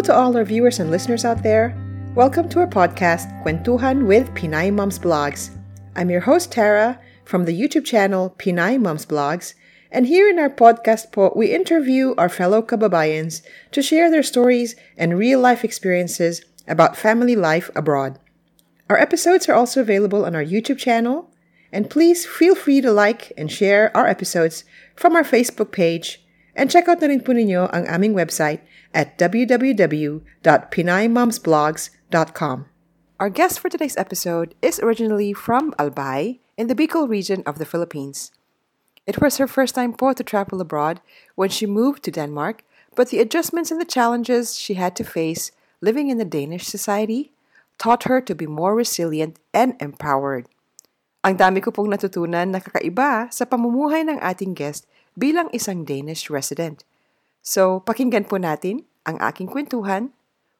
Hello to all our viewers and listeners out there. Welcome to our podcast, Kwentuhan with Pinay Moms Blogs. I'm your host, Tara, from the YouTube channel Pinay Moms Blogs, and here in our podcast po, we interview our fellow kababayans to share their stories and real-life experiences about family life abroad. Our episodes are also available on our YouTube channel, and please feel free to like and share our episodes from our Facebook page and check out na rin po ninyo ang aming website at www.pinaymomsblogs.com. Our guest for today's episode is originally from Albay in the Bicol region of the Philippines. It was her first time po to travel abroad when she moved to Denmark, but the adjustments and the challenges she had to face living in the Danish society taught her to be more resilient and empowered. Ang dami ko pong natutunan na kakaiba sa pamumuhay ng ating guest bilang isang Danish resident. So, pakinggan po natin ang aking kwentuhan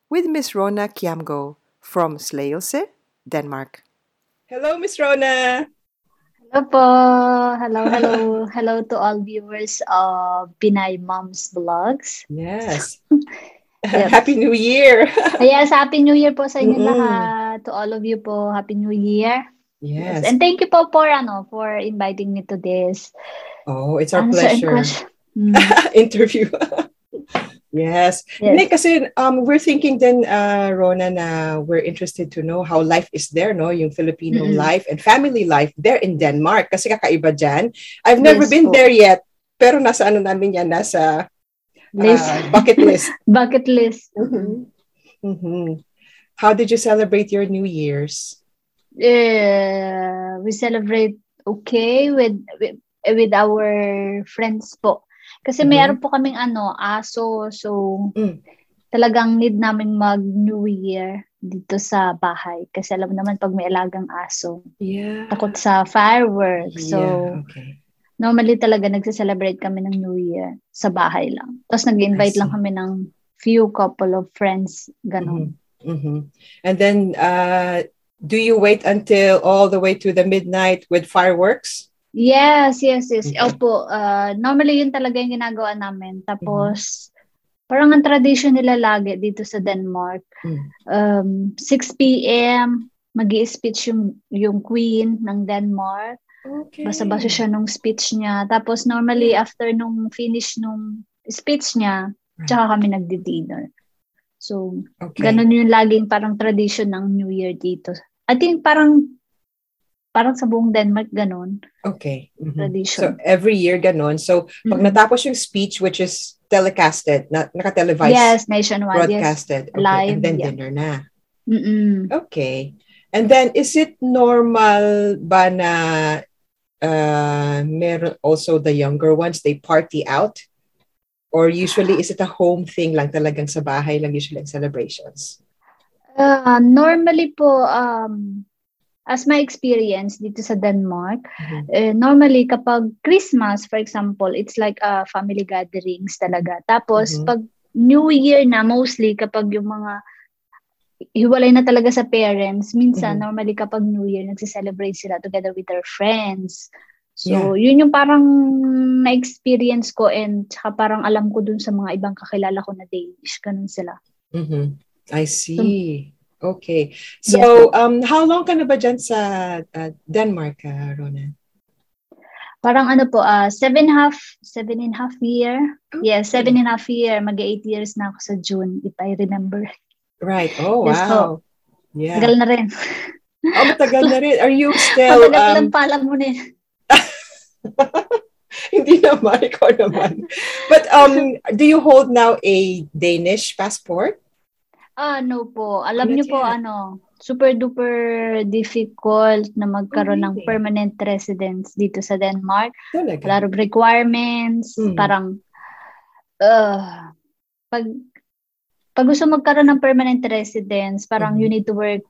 with Miss Rona Kiamgo from Slagelse, Denmark. Hello, Miss Rona! Hello po! Hello, hello. hello to all viewers of Pinay Moms Vlogs. Yes. Yep. Happy New Year! yes, Happy New Year po sa inyo mm-hmm. lahat. To all of you po, Happy New Year. Yes. And thank you po for, ano, for inviting me to this. Oh, it's our pleasure. Mm. interview. yes. yes. Hindi, kasi um, we're thinking then, uh, Rona, na we're interested to know how life is there, no? Yung Filipino mm-hmm. life and family life there in Denmark. Kasi kakaiba dyan. I've never yes, been po. there yet. Pero nasa ano namin yan, nasa list. Uh, bucket list. bucket list. Mm-hmm. Mm-hmm. How did you celebrate your New Year's? Uh, we celebrate okay with, with with our friends po. Kasi mm-hmm. mayroon po kaming ano, aso. So, mm. talagang need namin mag New Year dito sa bahay. Kasi alam naman pag may alagang aso, yeah. takot sa fireworks. So, yeah, okay. normally talaga nagse-celebrate kami ng New Year sa bahay lang. Tapos nag-invite lang kami ng few couple of friends, ganun. Mm-hmm. Mm-hmm. And then, uh, do you wait until all the way to the midnight with fireworks? Yes, yes, yes. Okay. Opo, uh, normally yun talaga yung ginagawa namin. Tapos, mm-hmm. parang ang tradition nila lagi dito sa Denmark, mm-hmm. um, 6 p.m., mag speech yung, yung queen ng Denmark. Okay. Basa-basa siya nung speech niya. Tapos, normally, after nung finish nung speech niya, right. tsaka kami nagdi-dinner. So, okay. ganun yung laging parang tradition ng New Year dito. I think parang Parang sa buong Denmark, ganun. Okay. Mm-hmm. Tradition. So, every year, ganun. So, pag mm-hmm. natapos yung speech, which is telecasted, na, naka-televised. Yes, nationwide. Broadcasted. Yes. Okay. Live. And then yeah. dinner na. Mm-mm. Okay. And then, is it normal ba na uh, meron also the younger ones, they party out? Or usually, is it a home thing lang talagang sa bahay lang usually celebrations? Uh, normally po, um, as my experience dito sa Denmark, mm-hmm. eh, normally kapag Christmas, for example, it's like a uh, family gatherings talaga. Tapos mm-hmm. pag New Year na, mostly kapag yung mga hiwalay na talaga sa parents, minsan mm-hmm. normally kapag New Year, nagse-celebrate sila together with their friends. So, yeah. yun yung parang na-experience ko and saka parang alam ko dun sa mga ibang kakilala ko na Danish. Ganun sila. Mm-hmm. I see. So, Okay. So, yes. um, how long ka na ba dyan sa uh, Denmark, uh, Rona? Parang ano po, uh, seven half, seven and a half year. Okay. Yeah, seven and a half year. Mag eight years na ako sa June, if I remember. Right. Oh, yes, wow. Po. Yeah. Tagal na rin. oh, matagal na rin. Are you still... Matagal um... lang pala mo na Hindi naman, ikaw naman. But um, do you hold now a Danish passport? Ah, no po. Alam niyo po, ano, super duper difficult na magkaroon ng permanent residence dito sa Denmark. Talaga? A lot of requirements, mm. parang uh, pag pag gusto magkaroon ng permanent residence, parang mm-hmm. you need to work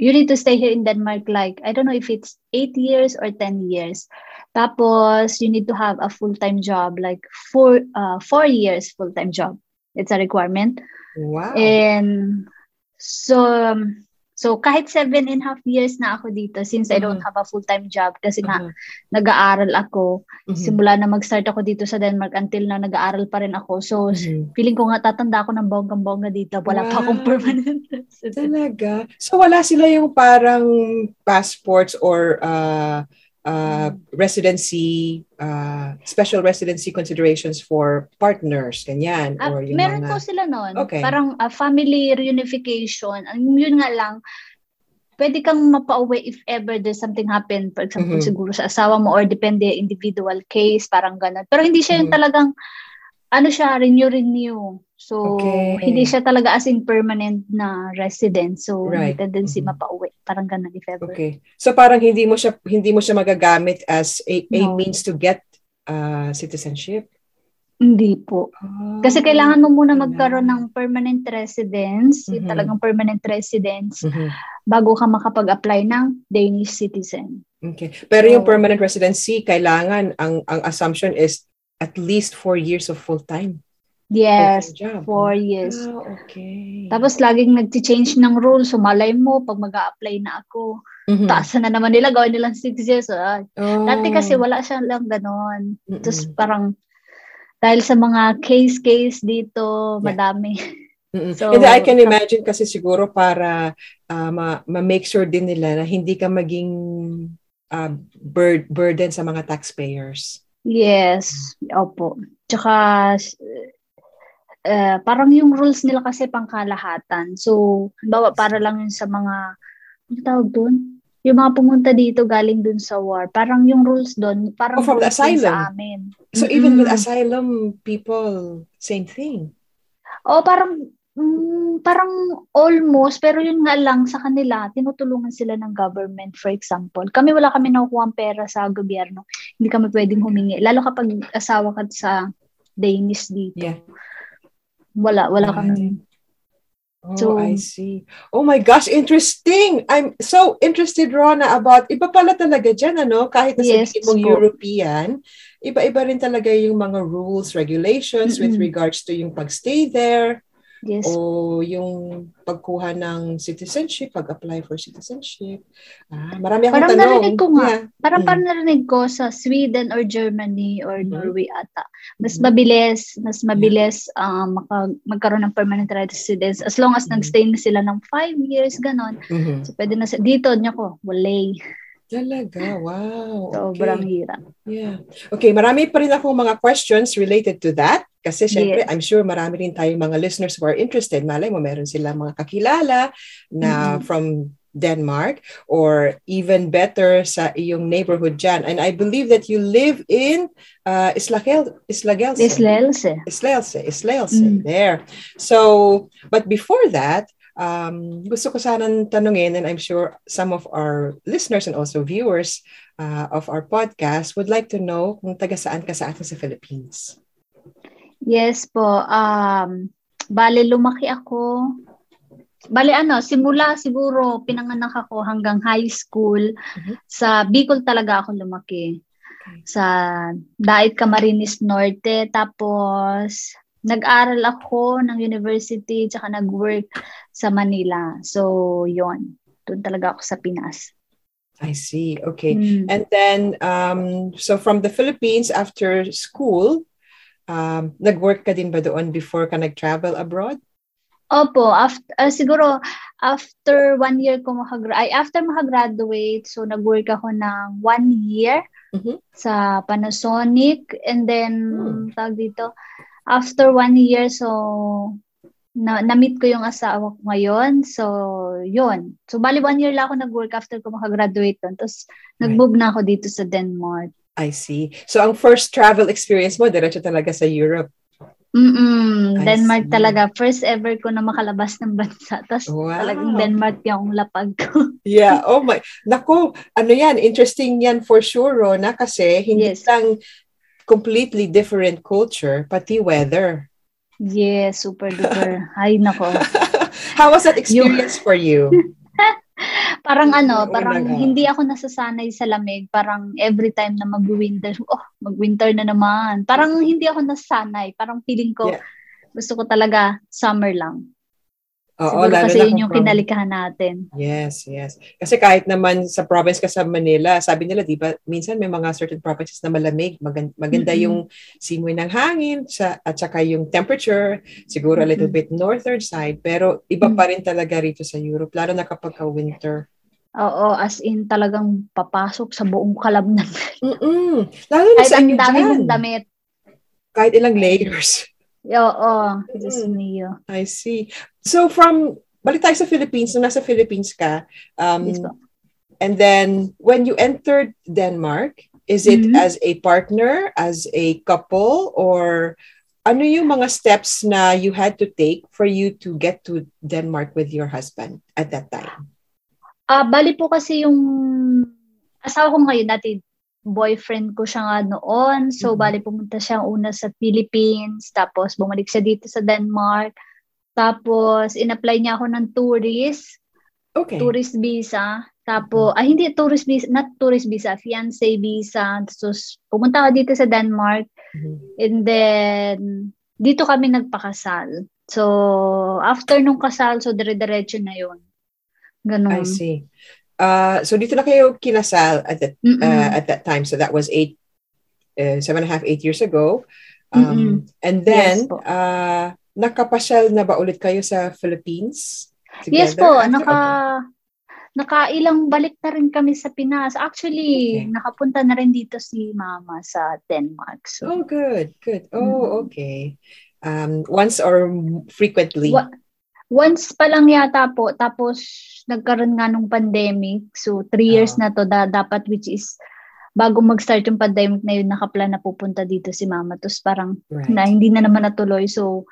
you need to stay here in Denmark like I don't know if it's 8 years or 10 years. Tapos you need to have a full-time job like 4 uh 4 years full-time job. It's a requirement. Wow. And so, So, kahit seven and a half years na ako dito since I don't Mhm. have a full-time job kasi nga Mhm. nag-aaral ako. Mhm. Simula na mag-start ako dito sa Denmark until na nag-aaral pa rin ako. So, Mhm. feeling ko nga tatanda ako ng bonggang-bongga dito. Wala pa akong Wow. permanent. Talaga? So wala sila yung parang passports or uh, uh, residency, uh, special residency considerations for partners, ganyan. Ah, or yung meron mga... po sila noon. Okay. Parang ah, family reunification. Ang yun nga lang, pwede kang mapauwi if ever there's something happen. For example, Mhm. siguro sa asawa mo or depende individual case, parang ganun. Pero hindi siya yung Mhm. talagang, ano siya, renew-renew. So, Okay. hindi siya talaga as in permanent na resident. So, Right. may tendency Mhm. mapauwi. Parang ganun if ever. Okay. So parang hindi mo siya hindi mo siya magagamit as a, a No. means to get uh, citizenship. Hindi po. Kasi Ah, kailangan mo muna magkaroon ng permanent residence, yung Mhm. talagang permanent residence, Mhm. bago ka makapag-apply ng Danish citizen. Okay. Pero yung So- permanent residency, kailangan ang ang assumption is at least four years of full-time. Yes, job. four years. Ah, okay. Tapos laging nag-change ng rules. So malay mo, pag mag apply na ako, Mhm. taasan na naman nila, gawin nilang six years. Ah, Oh. Dati kasi wala siya lang ganon. Mm-mm. Tapos parang, dahil sa mga case-case dito, Yeah. madami. Mm-mm. So, Hindi, I can imagine kasi siguro para uh, ma- ma-make sure din nila na hindi ka maging uh, bur- burden sa mga taxpayers. Yes, opo. Tsaka, eh, parang yung rules nila kasi pangkalahatan. So, halimbawa, para lang yun sa mga, ano tawag doon? Yung mga pumunta dito galing dun sa war. Parang yung rules doon, parang Oh, from the asylum. sa amin. So even with asylum people, same thing. Oh, parang mm, parang almost pero yun nga lang sa kanila tinutulungan sila ng government for example. Kami wala kami nakukuha pera sa gobyerno. Hindi kami pwedeng humingi lalo kapag asawa ka sa Danish dito. Yeah. Wala wala kami. Oh, So- I see. Oh my gosh, interesting. I'm so interested, Rona, about, iba pala talaga dyan, ano? Kahit na Yes sabihin mong po. European, iba-iba rin talaga yung mga rules, regulations with Mm-mm. regards to yung pagstay there, Yes. o yung pagkuha ng citizenship, pag-apply for citizenship. Ah, marami akong Parang tanong. narinig ko nga. Yeah. Parang Mm. parang narinig ko sa Sweden or Germany or Mhm. Norway ata. Mas Mhm. mabilis, mas mabilis um, maka, magkaroon ng permanent residence as long as Mhm. nagstay na sila ng five years, ganon. Mhm. So, pwede na sa, dito niya ko, walay. Talaga, wow. Sobrang Okay. hirap. Yeah. Okay, marami pa rin akong mga questions related to that. Kasi syempre, Yes. I'm sure marami rin tayong mga listeners who are interested. Malay mo, meron sila mga kakilala na Mhm. from Denmark or even better sa iyong neighborhood dyan. And I believe that you live in uh, Islagel, Islagelse. Islelse. Islelse, Islelse, Mm. there. So, but before that, um, gusto ko sanang tanungin, and I'm sure some of our listeners and also viewers uh, of our podcast would like to know kung taga saan ka sa atin sa Philippines. Yes po. Um, bale, lumaki ako. Bale, ano, simula siguro pinanganak ako hanggang high school. Mhm. Sa Bicol talaga ako lumaki. Okay. Sa Dait Camarines Norte. Tapos, nag-aral ako ng university tsaka nag-work sa Manila. So, yon Doon talaga ako sa Pinas. I see. Okay. Mm. And then, um, so from the Philippines after school, um, nag-work ka din ba doon before ka nag-travel abroad? Opo, after, siguro after one year ko makagra ay after makagraduate, so nag-work ako ng one year Mhm. sa Panasonic and then Hmm. tawag dito, after one year so na na-meet ko yung asawa ko ngayon. So, yun. So, bali one year lang ako nag-work after ko makagraduate doon. Tapos, nag-move na ako dito sa Denmark. I see. So ang first travel experience mo, diretso talaga sa Europe. Mm-mm, I Denmark see. talaga. First ever ko na makalabas ng bansa. Tapos, Wow. talagang Denmark yung lapag ko. Yeah, oh my. Naku, ano yan, interesting yan for sure, Rona, kasi hindi Yes. lang completely different culture, pati weather. Yes, super duper. Ay, nako. How was that experience for you? Parang ano, parang naga. hindi ako nasasanay sa lamig. Parang every time na mag-winter, oh, mag-winter na naman. Parang hindi ako nasanay. Parang feeling ko, Yeah. gusto ko talaga summer lang. Oo, Siguro kasi yun yung from... kinalikahan natin. Yes, yes. Kasi kahit naman sa province ka sa Manila, sabi nila, di ba, minsan may mga certain provinces na malamig, maganda, maganda mm-hmm. yung simoy ng hangin, sa, at saka yung temperature, siguro mm-hmm. a little bit northern side, pero iba mm-hmm. pa rin talaga rito sa Europe, lalo na kapag ka-winter. Oo, as in talagang papasok sa buong kalabnan. Mm-mm. Lalo na sa inyo dami mong damit. Kahit ilang layers. Oo, Diyos mm. I see. So from, balik tayo sa Philippines, nung nasa Philippines ka, um, yes, and then when you entered Denmark, is it mm-hmm. as a partner, as a couple, or ano yung mga steps na you had to take for you to get to Denmark with your husband at that time? Ah, uh, bali po kasi yung asawa ko ngayon dati boyfriend ko siya nga noon. So, mm-hmm. bali pumunta siya una sa Philippines, tapos bumalik siya dito sa Denmark. Tapos, in-apply niya ako ng tourist. Okay. Tourist visa. Tapos, mm-hmm. ah, hindi tourist visa, not tourist visa, fiancé visa. So, pumunta ako dito sa Denmark. Mm-hmm. And then, dito kami nagpakasal. So, after nung kasal, so dire-diretso na yon Ganun. I see. Uh, so dito na kayo kinasal at that, uh, at that time. So that was eight, uh, seven and a half, eight years ago. Um, and then, yes, uh, nakapasyal na ba ulit kayo sa Philippines? Together? Yes po, naka, nakailang balik na rin kami sa Pinas. Actually, okay. nakapunta na rin dito si Mama sa Denmark. So. Oh, good, good. Oh, mm-hmm. okay. Um, once or frequently? Wa- once pa lang yata po, tapos nagkaroon nga nung pandemic. So, three years uh, na to, da, dapat which is, bago mag-start yung pandemic na yun, nakaplan na pupunta dito si mama. Tapos parang, right. na, hindi na naman natuloy. So,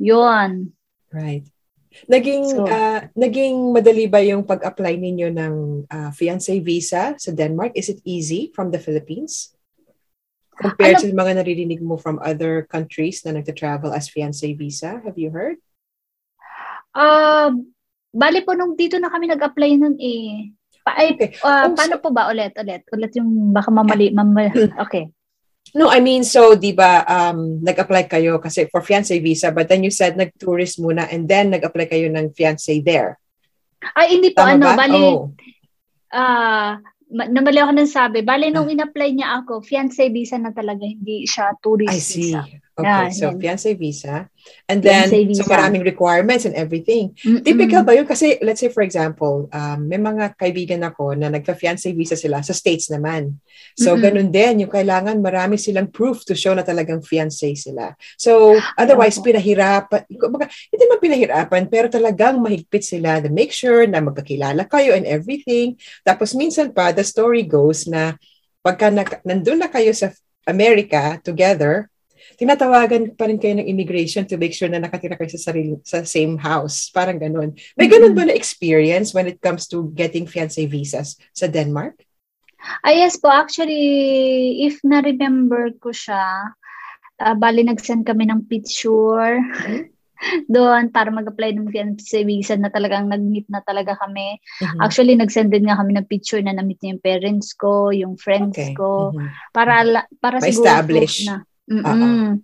yun. Right. Naging so, uh, naging madali ba yung pag-apply ninyo ng uh, fiancé visa sa Denmark? Is it easy from the Philippines? Compared ano, to mga naririnig mo from other countries na nagta-travel as fiancé visa? Have you heard? Uh, bali po nung dito na kami nag-apply nun eh. Pa, ay, okay. uh, oh, paano so, po ba ulit? Ulit? Ulit yung baka mamali. mamali. Okay. No, I mean, so, di ba, um, nag-apply kayo kasi for fiancé visa, but then you said nag-tourist muna and then nag-apply kayo ng fiancé there. Ay, hindi po, Tama ano, ba? bali, oh. uh, namali ako nang sabi. Bali, nung ah. in-apply niya ako, fiancé visa na talaga, hindi siya tourist I see. visa. Okay, yeah, so fiancé visa. And then, visa. so maraming requirements and everything. Mm-mm. Typical ba yun? Kasi, let's say for example, um, may mga kaibigan ako na nagpa-fiancé visa sila sa States naman. So, Mm-mm. ganun din. Yung kailangan marami silang proof to show na talagang fiancé sila. So, otherwise, oh. pinahirapan. Hindi man pinahirapan, pero talagang mahigpit sila to make sure na magkakilala kayo and everything. Tapos, minsan pa, the story goes na pagka na, nandun na kayo sa America together, tinatawagan pa rin kayo ng immigration to make sure na nakatira kayo sa sarili, sa same house. Parang ganun. May ganun ba na experience when it comes to getting fiancé visas sa Denmark? Ah, yes po. Actually, if na-remember ko siya, uh, bali nag-send kami ng picture. Mm-hmm. doon para mag-apply ng fiancé visa na talagang nag-meet na talaga kami. Mm-hmm. Actually, nag-send din nga kami ng picture na na-meet niya yung parents ko, yung friends okay. ko, mm-hmm. para para siguro establish Mm-mm.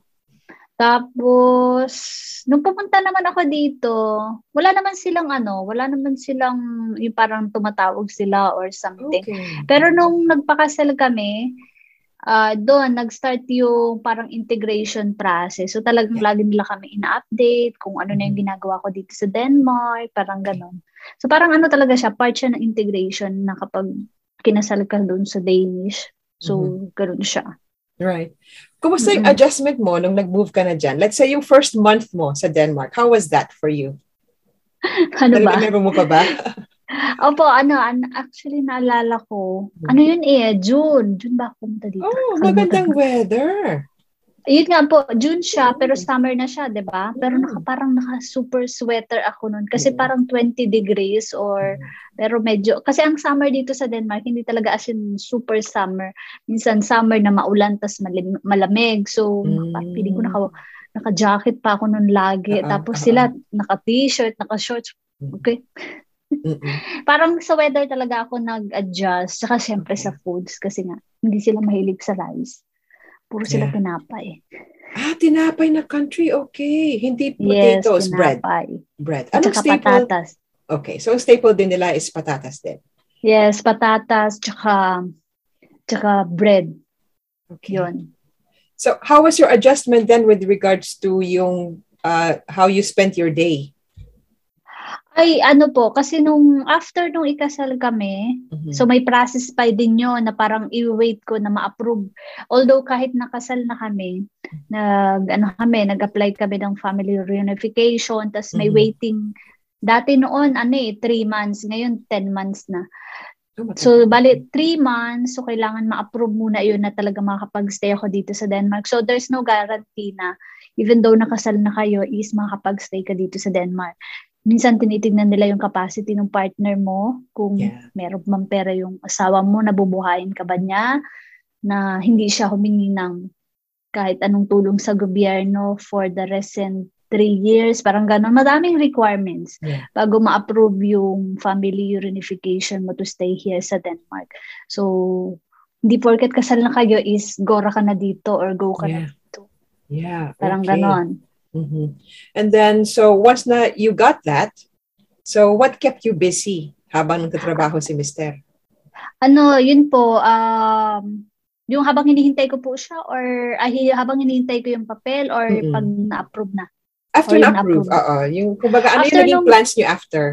Tapos, nung pumunta naman ako dito, wala naman silang ano, wala naman silang yung parang tumatawag sila or something. Okay. Pero nung nagpakasal kami, uh, doon nag-start yung parang integration process. So talagang yeah. lagi nila kami ina-update kung ano na yung mm-hmm. ginagawa ko dito sa Denmark, parang ganun. So parang ano talaga siya, part siya ng integration na kapag kinasal ka doon sa Danish. So mm-hmm. ganun siya. Right. Kumusta yung adjustment mo nung nag-move ka na dyan? Let's say yung first month mo sa Denmark. How was that for you? ano ba? Remember mo pa ba? Opo, ano, an- actually naalala ko. Ano yun eh, June. June ba pumunta dito? Oh, magandang weather. Yun nga po, June siya, pero summer na siya, di ba? Pero naka, parang naka-super sweater ako noon. Kasi parang 20 degrees or, pero medyo, kasi ang summer dito sa Denmark, hindi talaga as in super summer. Minsan summer na maulan, tas malim, malamig. So, mm. piling ko naka, naka-jacket pa ako noon lagi. Uh-uh, Tapos uh-uh. sila, naka-t-shirt, naka-shorts. Okay. parang sa weather talaga ako nag-adjust. Saka syempre sa foods kasi nga, hindi sila mahilig sa rice. Puro sila yeah. pinapay. Ah, tinapay na country. Okay. Hindi Yes, potatoes, bread. tinapay. Bread. At Anong saka staple? patatas. Okay. So, staple din nila is patatas din. Yes, patatas, tsaka, tsaka bread. Okay. Yun. So, how was your adjustment then with regards to yung uh, how you spent your day? Ay, ano po, kasi nung after nung ikasal kami, Mhm. so may process pa din yun na parang i-wait ko na ma-approve. Although kahit nakasal na kami, nag, ano kami, nag-apply kami ng family reunification, tas may Mhm. waiting. Dati noon, ano eh, three months. Ngayon, 10 months na. Oh. So, bali, three months. So, kailangan ma-approve muna yun na talaga makakapag-stay ako dito sa Denmark. So, there's no guarantee na even though nakasal na kayo, is makakapag-stay ka dito sa Denmark. Minsan, tinitignan nila yung capacity ng partner mo. Kung Yeah. meron bang pera yung asawa mo, nabubuhayin ka ba niya? Na hindi siya humingi ng kahit anong tulong sa gobyerno for the recent three years. Parang ganon. Madaming requirements Yeah. bago ma-approve yung family reunification mo to stay here sa Denmark. So, hindi porket kasal na kayo is gora ka na dito or go ka Yeah. na dito. Yeah. Parang okay. ganon. Mhm. And then, so once na you got that, so what kept you busy habang nagtatrabaho si Mister? Ano, yun po, um, yung habang hinihintay ko po siya or ay, habang hinihintay ko yung papel or Mm-mm. pag na-approve na. After na-approve, approve. oo. Yung, kumbaga, ano After yung naging nung- plans niyo after?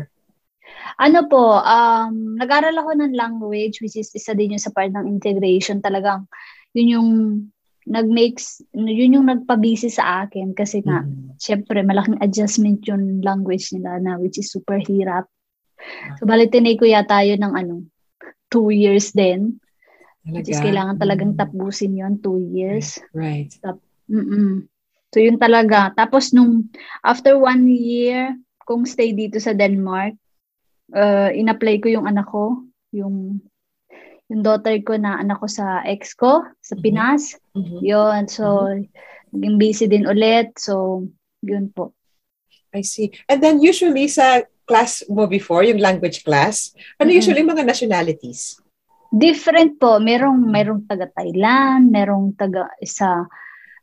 Ano po, um, nag-aral ako ng language which is isa din yung sa part ng integration talagang yun yung nag-makes, yun yung nagpabisi sa akin kasi nga, Mhm. syempre, malaking adjustment yung language nila na which is super hirap. So, bali, tinay ko yata yun ng ano, two years din. Which is Talaga? kailangan talagang Mhm. tapusin yun, two years. Right. Mm-mm. So, yun talaga. Tapos, nung after one year, kung stay dito sa Denmark, uh, in-apply ko yung anak ko, yung yung daughter ko na anak ko sa ex ko, sa Mhm. Pinas. Mhm. Yun. So, naging busy din ulit. So, yun po. I see. And then usually sa class mo before, yung language class, ano Mhm. usually mga nationalities? Different po. Merong, merong taga Thailand, merong taga sa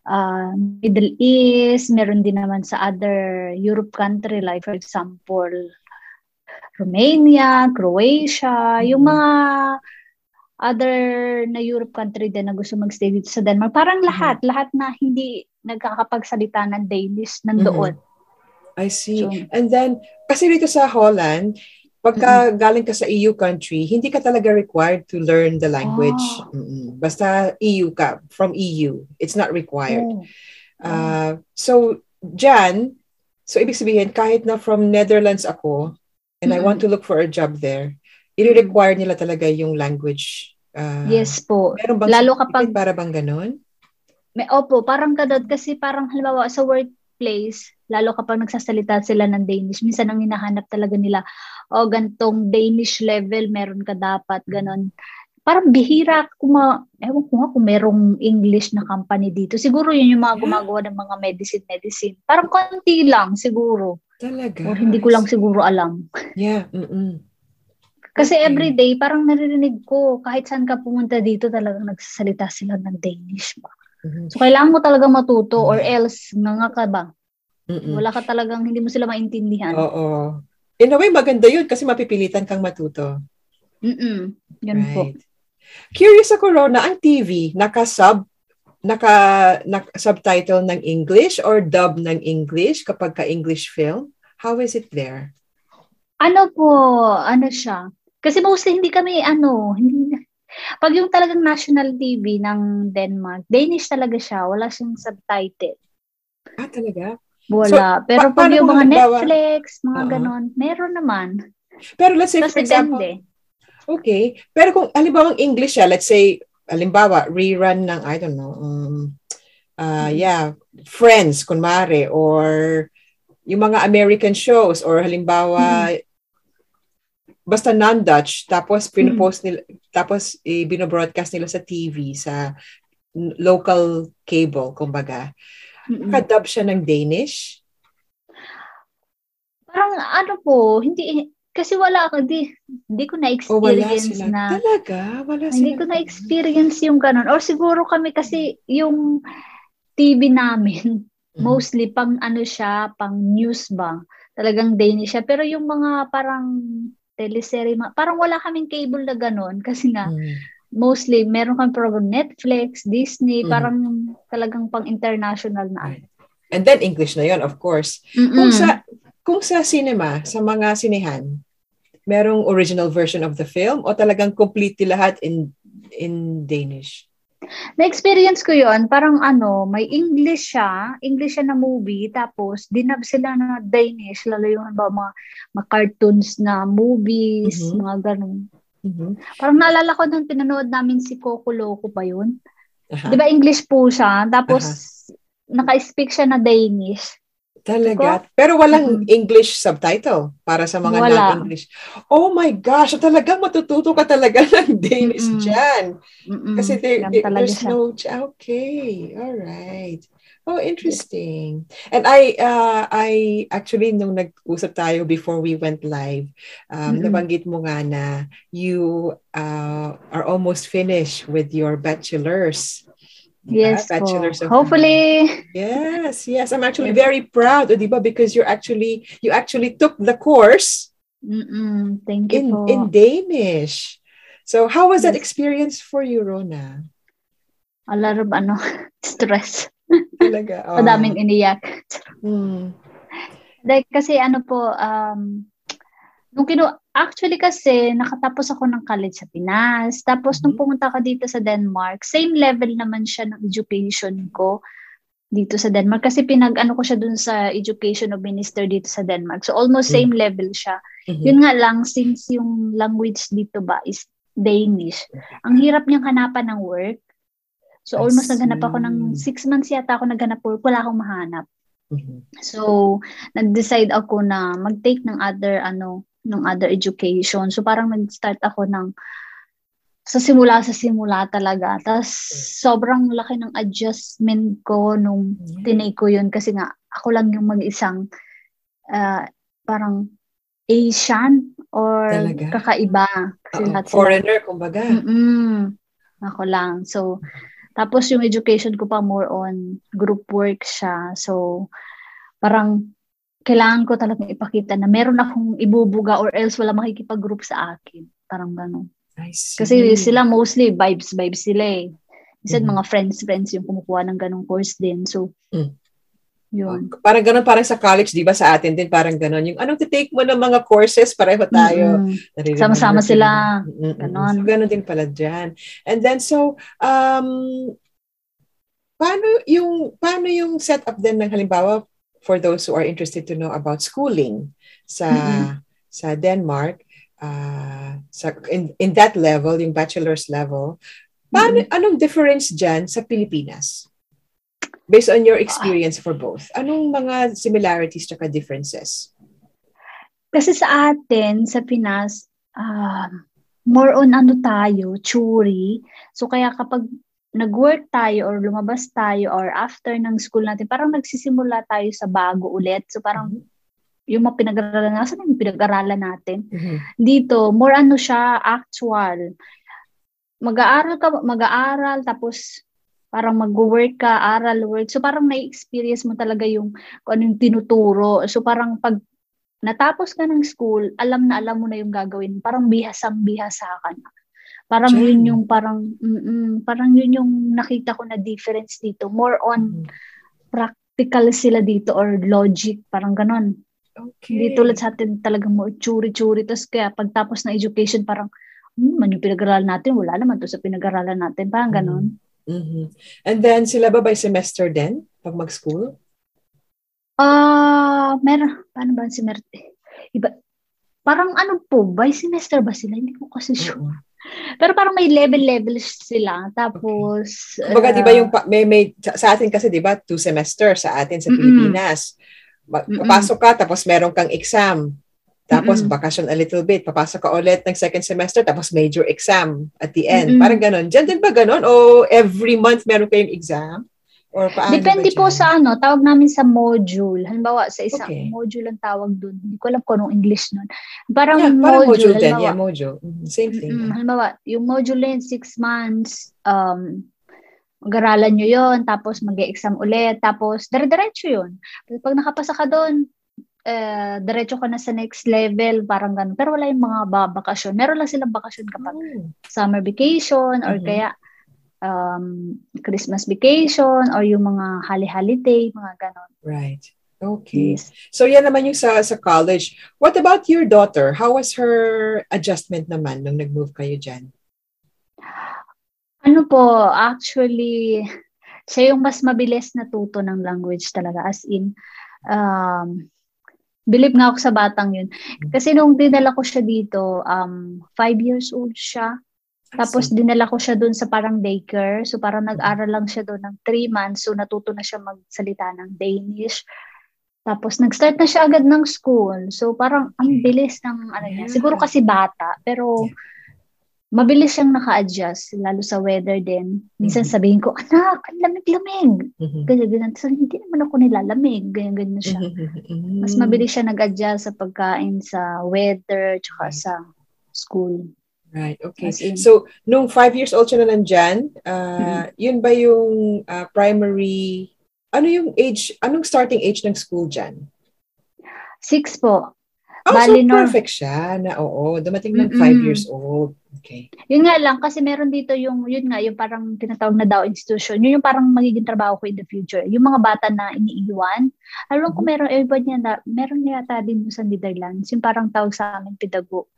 ah, Middle East, meron din naman sa other Europe country like for example, Romania, Croatia, yung Mhm. mga other na Europe country din na gusto magstay dito sa Denmark. Parang lahat, lahat na hindi nagkakapagsalita ng Danish nandoon. I see. So, And then, kasi dito sa Holland, pagka galing ka sa EU country, hindi ka talaga required to learn the language. Oh. Basta EU ka, from EU. It's not required. oh, Uh, so, dyan, so ibig sabihin, kahit na from Netherlands ako, and I Mm-mm. want to look for a job there, i-require nila talaga yung language. Uh, yes po. Meron bang Lalo kapag para bang ganun? May, opo, parang kadot kasi parang halimbawa sa workplace, lalo kapag nagsasalita sila ng Danish, minsan ang hinahanap talaga nila, o gantong Danish level, meron ka dapat, ganon. Parang bihira kung ma, ewan ko nga kung merong English na company dito. Siguro yun yung mga gumagawa ng mga medicine-medicine. Parang konti lang siguro. Talaga. Or hindi ko lang siguro alam. Yeah. Mm-mm. Kasi Okay. everyday, parang naririnig ko, kahit saan ka pumunta dito, talagang nagsasalita sila ng Danish ba. Mhm. So, kailangan mo talaga matuto or else, nga ka ba? Mm-mm. Wala ka talagang, hindi mo sila maintindihan. Oo. In a way, maganda yun kasi mapipilitan kang matuto. Mm-mm. Po. Right. Curious ako, Rona, ang TV, naka-sub, naka, naka-subtitle ng English or dub ng English kapag ka-English film? How is it there? Ano po, ano siya? Kasi mostly hindi kami, ano, hindi, pag yung talagang national TV ng Denmark, Danish talaga siya. Wala siyang subtitle. Ah, talaga? Wala. Pero pa- pag yung mga halimbawa- Netflix, mga Oo. ganon, meron naman. Pero let's say, Tapos for example, depende. okay. Pero kung halimbawa English siya, let's say, halimbawa, rerun ng, I don't know, um, uh, yeah, Friends, kunmari, or yung mga American shows, or halimbawa, basta non-Dutch, tapos pinupost nila, tapos eh, binobroadcast nila sa TV, sa local cable, kumbaga. Mm-mm. Kadub siya ng Danish. Parang ano po, hindi, kasi wala ako, di, hindi ko na-experience sila. na, Talaga? Wala hindi sila. ko na-experience yung ganun. Or siguro kami kasi yung TV namin, mm-hmm. mostly pang ano siya, pang news ba. Talagang Danish siya. Pero yung mga parang teleserye, parang wala kaming cable na ganun kasi nga mm-hmm. mostly meron kang program Netflix, Disney, mm-hmm. parang talagang pang international na. And then English na 'yon, of course. Mm-mm. Kung sa kung sa cinema, sa mga sinehan, merong original version of the film o talagang completely lahat in in Danish? Na-experience ko yon parang ano, may English siya, English siya na movie, tapos dinab sila na Danish, lalo yung ba, mga, mga cartoons na movies, mm-hmm. mga ganun. Mm-hmm. Parang naalala ko nung pinanood namin si Coco Loco pa yun. Uh-huh. Di ba English po siya, tapos uh-huh. naka-speak siya na Danish. Talaga? Pero walang mm-hmm. English subtitle para sa mga Wala. non-English. Oh my gosh, talagang matututo ka talaga ng Danish mm-hmm. dyan. Mm-hmm. Kasi there, there, there's siya. no... Okay, all right. Oh, interesting. And I uh, I actually nung nag-usap tayo before we went live, um, mm-hmm. nabanggit mo nga na you uh, are almost finished with your bachelor's Yes, yeah, bachelor's of Hopefully. Yes, yes. I'm actually very proud, diba? Because you actually you actually took the course. Mm-mm, thank you in, po. in Danish. So how was yes. that experience for you, Rona? A lot of ano, stress. Talaga. Oh. Madaming iniyak. Hmm. Like, kasi ano po, um, nung kinu actually kasi nakatapos ako ng college sa Pinas. Tapos nung mm-hmm. pumunta ka dito sa Denmark, same level naman siya ng education ko dito sa Denmark kasi pinag-ano ko siya dun sa education of minister dito sa Denmark. So almost mm-hmm. same level siya. Mm-hmm. Yun nga lang since yung language dito ba is Danish. Ang hirap niyang hanapan ng work. So almost naghanap ako ng six months yata ako naghanap work. Wala akong mahanap. Mm-hmm. So, nag-decide ako na mag-take ng other ano ng other education. So parang nag-start ako ng sa simula sa simula talaga. Tapos sobrang laki ng adjustment ko nung tinake ko yun kasi nga ako lang yung mag-isang uh, parang Asian or talaga? kakaiba. Kasi uh, foreigner, sila, kumbaga. Mm-mm, ako lang. So, tapos yung education ko pa more on group work siya. So, parang kailangan ko talagang ipakita na meron akong ibubuga or else wala makikipag-group sa akin. Parang gano'n. Kasi sila mostly vibes-vibes sila eh. Minsan mm-hmm. mga friends-friends yung kumukuha ng ganong course din. So, mm. yun. Oh, parang ganun, parang sa college, di ba sa atin din parang ganun. Yung anong titake mo ng mga courses, pareho tayo. Mm-hmm. Sama-sama sila. Mm-hmm. Ganon. So, ganun din pala dyan. And then, so, um, paano yung, paano yung setup din ng halimbawa, for those who are interested to know about schooling sa mm-hmm. sa Denmark uh, sa in, in that level yung bachelor's level paano mm-hmm. anong difference diyan sa Pilipinas based on your experience for both anong mga similarities at differences kasi sa atin sa Pinas uh, more on ano tayo theory so kaya kapag nag-work tayo or lumabas tayo or after ng school natin, parang nagsisimula tayo sa bago ulit. So parang mm-hmm. yung mga pinag-aralan, nasan yung pinag-aralan natin? Mm-hmm. Dito, more ano siya, actual. Mag-aaral ka, mag-aaral, tapos parang mag-work ka, aral, work. So parang na-experience mo talaga yung kung ano yung tinuturo. So parang pag natapos ka ng school, alam na alam mo na yung gagawin. Parang bihasang bihasa ka na. Parang Diyan. yun yung parang mm parang yun yung nakita ko na difference dito. More on mm. practical sila dito or logic, parang ganon. Okay. Hindi tulad sa atin talagang mo churi-churi. Tapos kaya pagtapos ng education, parang, hmm, man yung pinag-aralan natin, wala naman to sa pinag-aralan natin. Parang ganon. Mm-hmm. And then, sila ba by semester din pag mag-school? Ah, uh, meron. Paano ba semester? Iba, parang ano po, by semester ba sila? Hindi ko kasi sure. Uh-huh. Pero parang may level-level sila. Tapos... Okay. Kumbaga, uh, di ba yung, may, may, sa atin kasi, di ba, two semester sa atin sa mm-mm. Pilipinas. Papasok ka, tapos meron kang exam. Tapos, mm-mm. vacation a little bit. Papasok ka ulit ng second semester, tapos major exam at the end. Mm-mm. Parang ganon. Diyan din ba ganon? O every month meron kayong exam? Or paano Depende po sa ano, tawag namin sa module. Halimbawa, sa isang okay. module ang tawag doon. Hindi ko alam kung anong English nun. Parang yeah, module. Parang module din. Yeah, module. Mm-hmm. Same thing. Mm-hmm. Halimbawa, yung module din, six months, um, mag-aralan nyo yon tapos mag-exam ulit, tapos dire-diretso yun. Pag nakapasa ka doon, uh, diretso ka na sa next level, parang ganun. Pero wala yung mga bakasyon. Meron lang silang bakasyon kapag oh. summer vacation or mm-hmm. kaya um, Christmas vacation or yung mga hali-holiday, mga ganon. Right. Okay. Yes. So yan naman yung sa, sa college. What about your daughter? How was her adjustment naman nung nag-move kayo dyan? Ano po, actually, siya yung mas mabilis na tuto ng language talaga. As in, um, believe nga ako sa batang yun. Kasi nung dinala ko siya dito, um, five years old siya. Tapos dinala ko siya doon sa parang daycare. So parang nag-aral lang siya doon ng three months. So natuto na siya magsalita ng Danish. Tapos nag-start na siya agad ng school. So parang ang bilis ng ano niya. Siguro kasi bata, pero mabilis siyang naka-adjust lalo sa weather din. Minsan mm-hmm. sabihin ko, anak, ang lamig-lamig. Mm-hmm. Ganyan, ganyan. So, hindi naman ako nilalamig. Ganyan, ganyan siya. Mm-hmm. Mas mabilis siya nag-adjust sa pagkain, sa weather, tsaka sa school. Right, okay. So, nung five years old siya na nandyan, uh, mm-hmm. yun ba yung uh, primary, ano yung age, anong starting age ng school dyan? Six po. Oh, Bali, so perfect siya na oo, dumating ng five years old. Okay. Yun nga lang, kasi meron dito yung, yun nga, yung parang tinatawag na daw institution, yun yung parang magiging trabaho ko in the future. Yung mga bata na iniiwan, alam mm-hmm. ko meron, iba niya na, meron niya yata din sa Netherlands, yung parang tawag sa amin, pedago.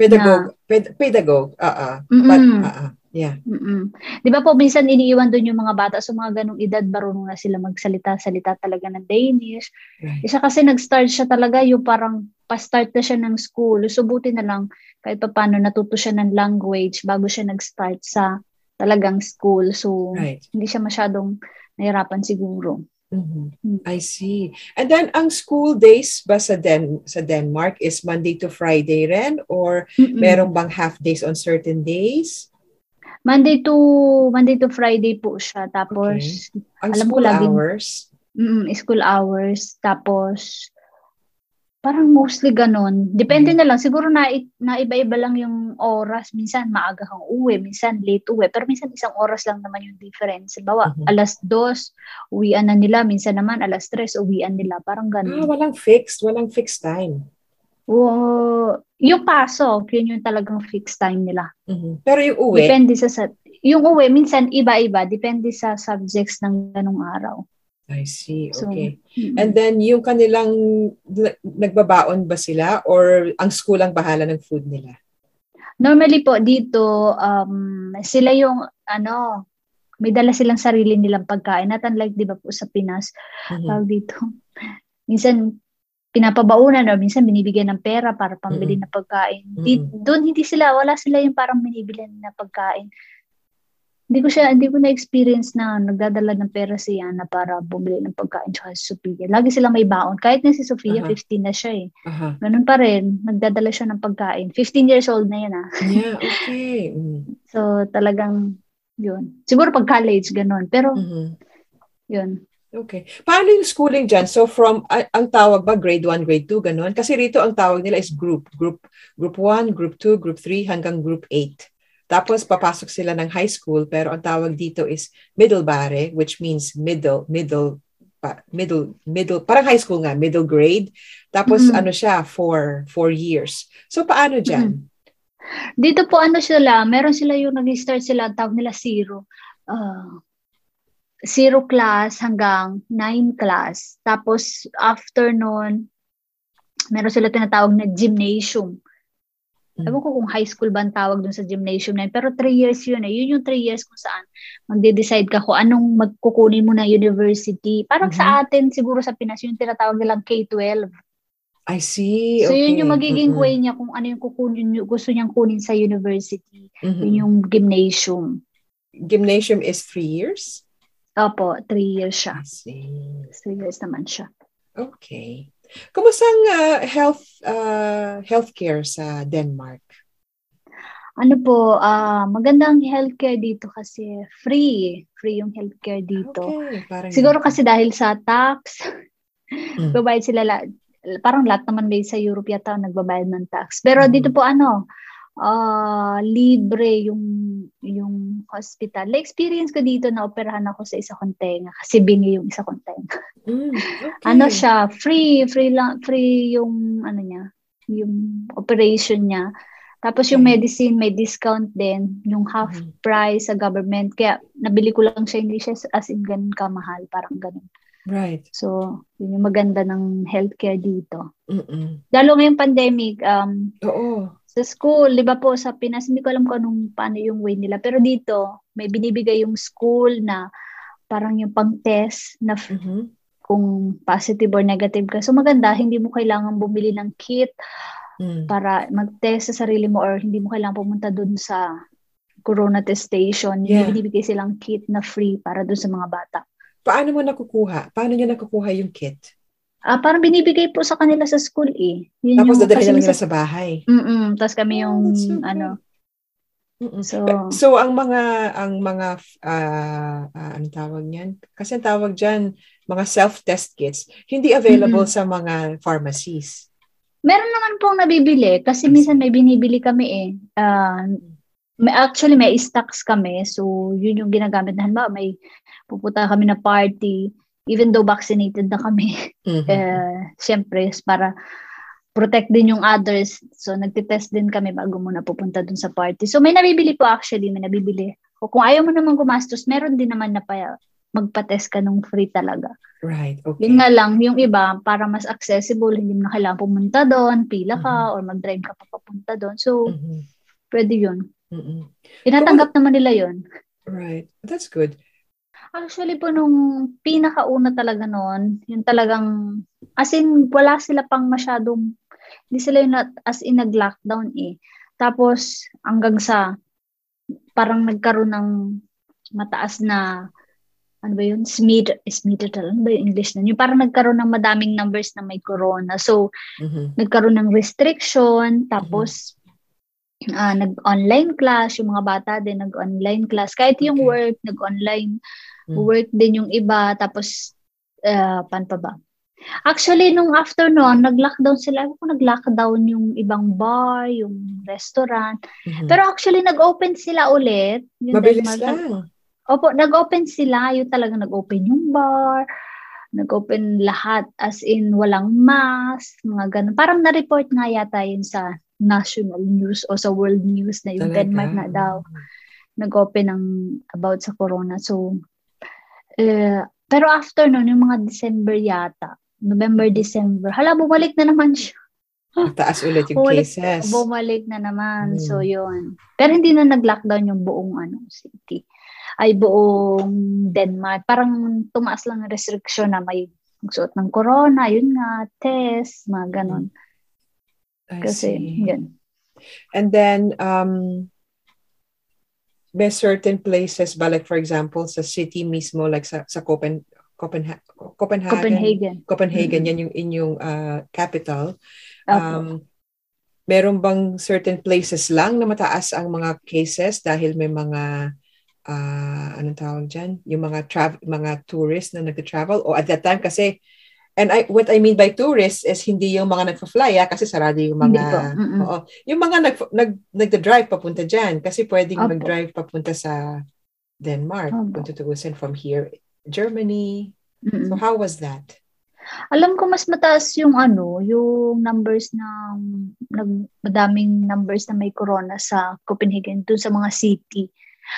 Pedagog, na, ped, pedagog, uh-uh. But, uh-uh. Yeah. Mm-mm. 'Di ba po minsan iniiwan doon yung mga bata sa so mga ganung edad marunong na sila magsalita-salita talaga ng Danish. Right. Isa kasi nag-start siya talaga yung parang pa-start na siya ng school. Subuti na lang kahit pa paano natuto siya ng language bago siya nag-start sa talagang school. So right. hindi siya masyadong nahirapan siguro. Mm-hmm. I see. And then ang school days ba sa Den sa Denmark is Monday to Friday ren or Mm-mm. merong bang half days on certain days? Monday to Monday to Friday po siya. Tapos okay. ang alam ko laging hours. Mm, school hours tapos Parang mostly ganun. Depende mm. na lang. Siguro na, na iba-iba lang yung oras. Minsan maaga kang uwi, minsan late uwi. Pero minsan isang oras lang naman yung difference. Bawa, mm-hmm. alas dos, uwian na nila. Minsan naman alas tres, uwian nila. Parang ganun. Ah, walang fixed. Walang fixed time. Oo. Yung pasok, yun yung talagang fixed time nila. Mm-hmm. Pero yung uwi? Depende sa, yung uwi, minsan iba-iba. Depende sa subjects ng ganung araw. I see. Okay. So, mm-hmm. And then yung kanilang nagbabaon ba sila or ang school ang bahala ng food nila? Normally po dito um, sila yung ano may dala silang sarili nilang pagkain. Not unlike 'di ba po sa Pinas. Mm-hmm. dito. Minsan pinapabaunan o minsan binibigyan ng pera para pambili mm-hmm. ng pagkain. Mm-hmm. Doon hindi sila wala sila yung parang binibili na pagkain hindi ko siya, hindi ko na-experience na nagdadala ng pera si Yana para bumili ng pagkain tsaka si Sophia. Lagi sila may baon. Kahit na si Sophia, uh-huh. 15 na siya eh. Uh-huh. Ganun pa rin, nagdadala siya ng pagkain. 15 years old na yan ah. Yeah, okay. Mm. so, talagang, yun. Siguro pag college, ganun. Pero, uh-huh. yun. Okay. Paano yung schooling dyan? So from, uh, ang tawag ba grade 1, grade 2, ganun? Kasi rito ang tawag nila is group. Group group 1, group 2, group 3, hanggang group 8. Tapos papasok sila ng high school pero ang tawag dito is middle bare which means middle middle pa, middle middle parang high school nga middle grade. Tapos mm-hmm. ano siya for four years. So paano diyan? Mm-hmm. Dito po ano sila, meron sila yung nag-start sila tawag nila zero. Uh, zero class hanggang nine class. Tapos after noon, meron sila tinatawag na gymnasium. Mm. Ewan ko kung high school ba ang tawag dun sa gymnasium na yun. Pero three years yun eh. Yun yung three years kung saan magde-decide ka kung anong magkukunin mo na university. Parang mm-hmm. sa atin, siguro sa Pinas, yung tinatawag nilang K-12. I see. So, okay. yun yung magiging mm-hmm. way niya kung ano yung kukunin, gusto niyang kunin sa university. Mm-hmm. Yun yung gymnasium. Gymnasium is three years? Opo, three years siya. I see. Three years naman siya. Okay. Kumusta ang uh, health uh, healthcare sa Denmark? Ano po, uh, magandang healthcare dito kasi free. Free yung healthcare dito. Okay, Siguro yun. kasi dahil sa tax, mm. babayad sila la- parang lahat naman may sa Europe yata nagbabayad ng tax. Pero mm. dito po ano, uh, libre yung yung hospital. Na-experience ko dito na operahan ako sa isa kong tenga kasi bingi yung isa kong tenga. Mm, okay. Ano siya, free, free lang, free yung ano niya, yung operation niya. Tapos yung Okay. medicine, may discount din, yung half Mhm. price sa government. Kaya nabili ko lang siya, hindi siya as in ganun kamahal, parang ganun. Right. So, yun yung maganda ng healthcare dito. Mm-mm. Lalo ngayong pandemic, um, Oo. Sa school, di ba po sa Pinas, hindi ko alam kung anong paano yung way nila. Pero dito, may binibigay yung school na parang yung pang-test na Mhm. kung positive or negative ka. So maganda, hindi mo kailangan bumili ng kit Mm. para mag-test sa sarili mo or hindi mo kailangan pumunta dun sa corona test station. Yeah. May binibigay silang kit na free para dun sa mga bata. Paano mo nakukuha? Paano niyo nakukuha yung kit? Ah, parang binibigay po sa kanila sa school eh. Yun Tapos dadalhin lang nila sa bahay. Mm-mm, tapos kami Oh, yung that's so ano, Mm-mm. so So ang mga ang mga ah ah, anong tawag niyan? Kasi ang tawag diyan mga self-test kits, hindi available sa mga pharmacies. Meron naman pong nabibili kasi minsan may binibili kami eh. Ah, may actually may stocks kami. So yun yung ginagamit na may pupunta kami na party even though vaccinated na kami. Mhm. eh syempre para protect din yung others. So nagte-test din kami bago muna pupunta dun sa party. So may nabibili po actually, may nabibili. O kung ayaw mo naman gumastos, meron din naman na pa magpa-test ka nung free talaga. Right. Okay. Yun nga lang, yung iba, para mas accessible, hindi mo na kailangan pumunta doon, pila ka, or mag-drive ka pa papunta doon. So, Mhm. pwede yun. Mhm. Tinatanggap naman nila yun. Right. That's good. Actually po, nung pinakauna talaga noon, yung talagang, as in, wala sila pang masyadong, hindi sila yung na- as in nag-lockdown eh. Tapos, hanggang sa, parang nagkaroon ng mataas na, ano ba yun? Smith, Smith, ano ba yung English na? Yung parang nagkaroon ng madaming numbers na may corona. So, Mhm. nagkaroon ng restriction, tapos ah, nag-online class, yung mga bata din nag-online class. Kahit yung Okay. work, nag-online Mm. work din yung iba, tapos uh, pan pa ba? Actually, nung after noon, nag-lockdown sila. Ako nag-lockdown yung ibang bar, yung restaurant. Mhm. Pero actually, nag-open sila ulit. Yung mabilis Denmark, lang. Opo, nag-open sila. Yung talagang nag-open yung bar, nag-open lahat. As in, walang mask, mga ganun. Parang na-report nga yata yun sa national news o sa world news na yung Talaga. Denmark na daw nag-open ng about sa corona. So, eh, pero after nun, yung mga December yata, November, December, hala, bumalik na naman siya. Taas ulit yung Bumalik, cases. bumalik na naman. Hmm. So, yun. Pero hindi na nag-lockdown yung buong ano, city. Ay, buong Denmark. Parang tumaas lang ang restriction na may magsuot ng corona, yun nga, test, mga ganon. I Kasi, see. yun. And then, um, may certain places ba, like for example, sa city mismo, like sa, sa Copen, Copenha- Copenhagen, Copenhagen. Copenhagen, Mhm. yan yung inyong uh, capital. Opo. Um, meron bang certain places lang na mataas ang mga cases dahil may mga uh, anong tawag dyan? Yung mga travel, mga tourists na nagta-travel o at that time kasi and I what I mean by tourists is hindi yung mga nagfa-fly ah, kasi sarado yung mga oo, yung mga nag nag nagda-drive papunta diyan kasi pwedeng Opo. mag-drive papunta sa Denmark, Opo. punta to Gusen from here Germany. Mm-mm. So how was that? Alam ko mas mataas yung ano, yung numbers ng nag madaming numbers na may corona sa Copenhagen dun sa mga city.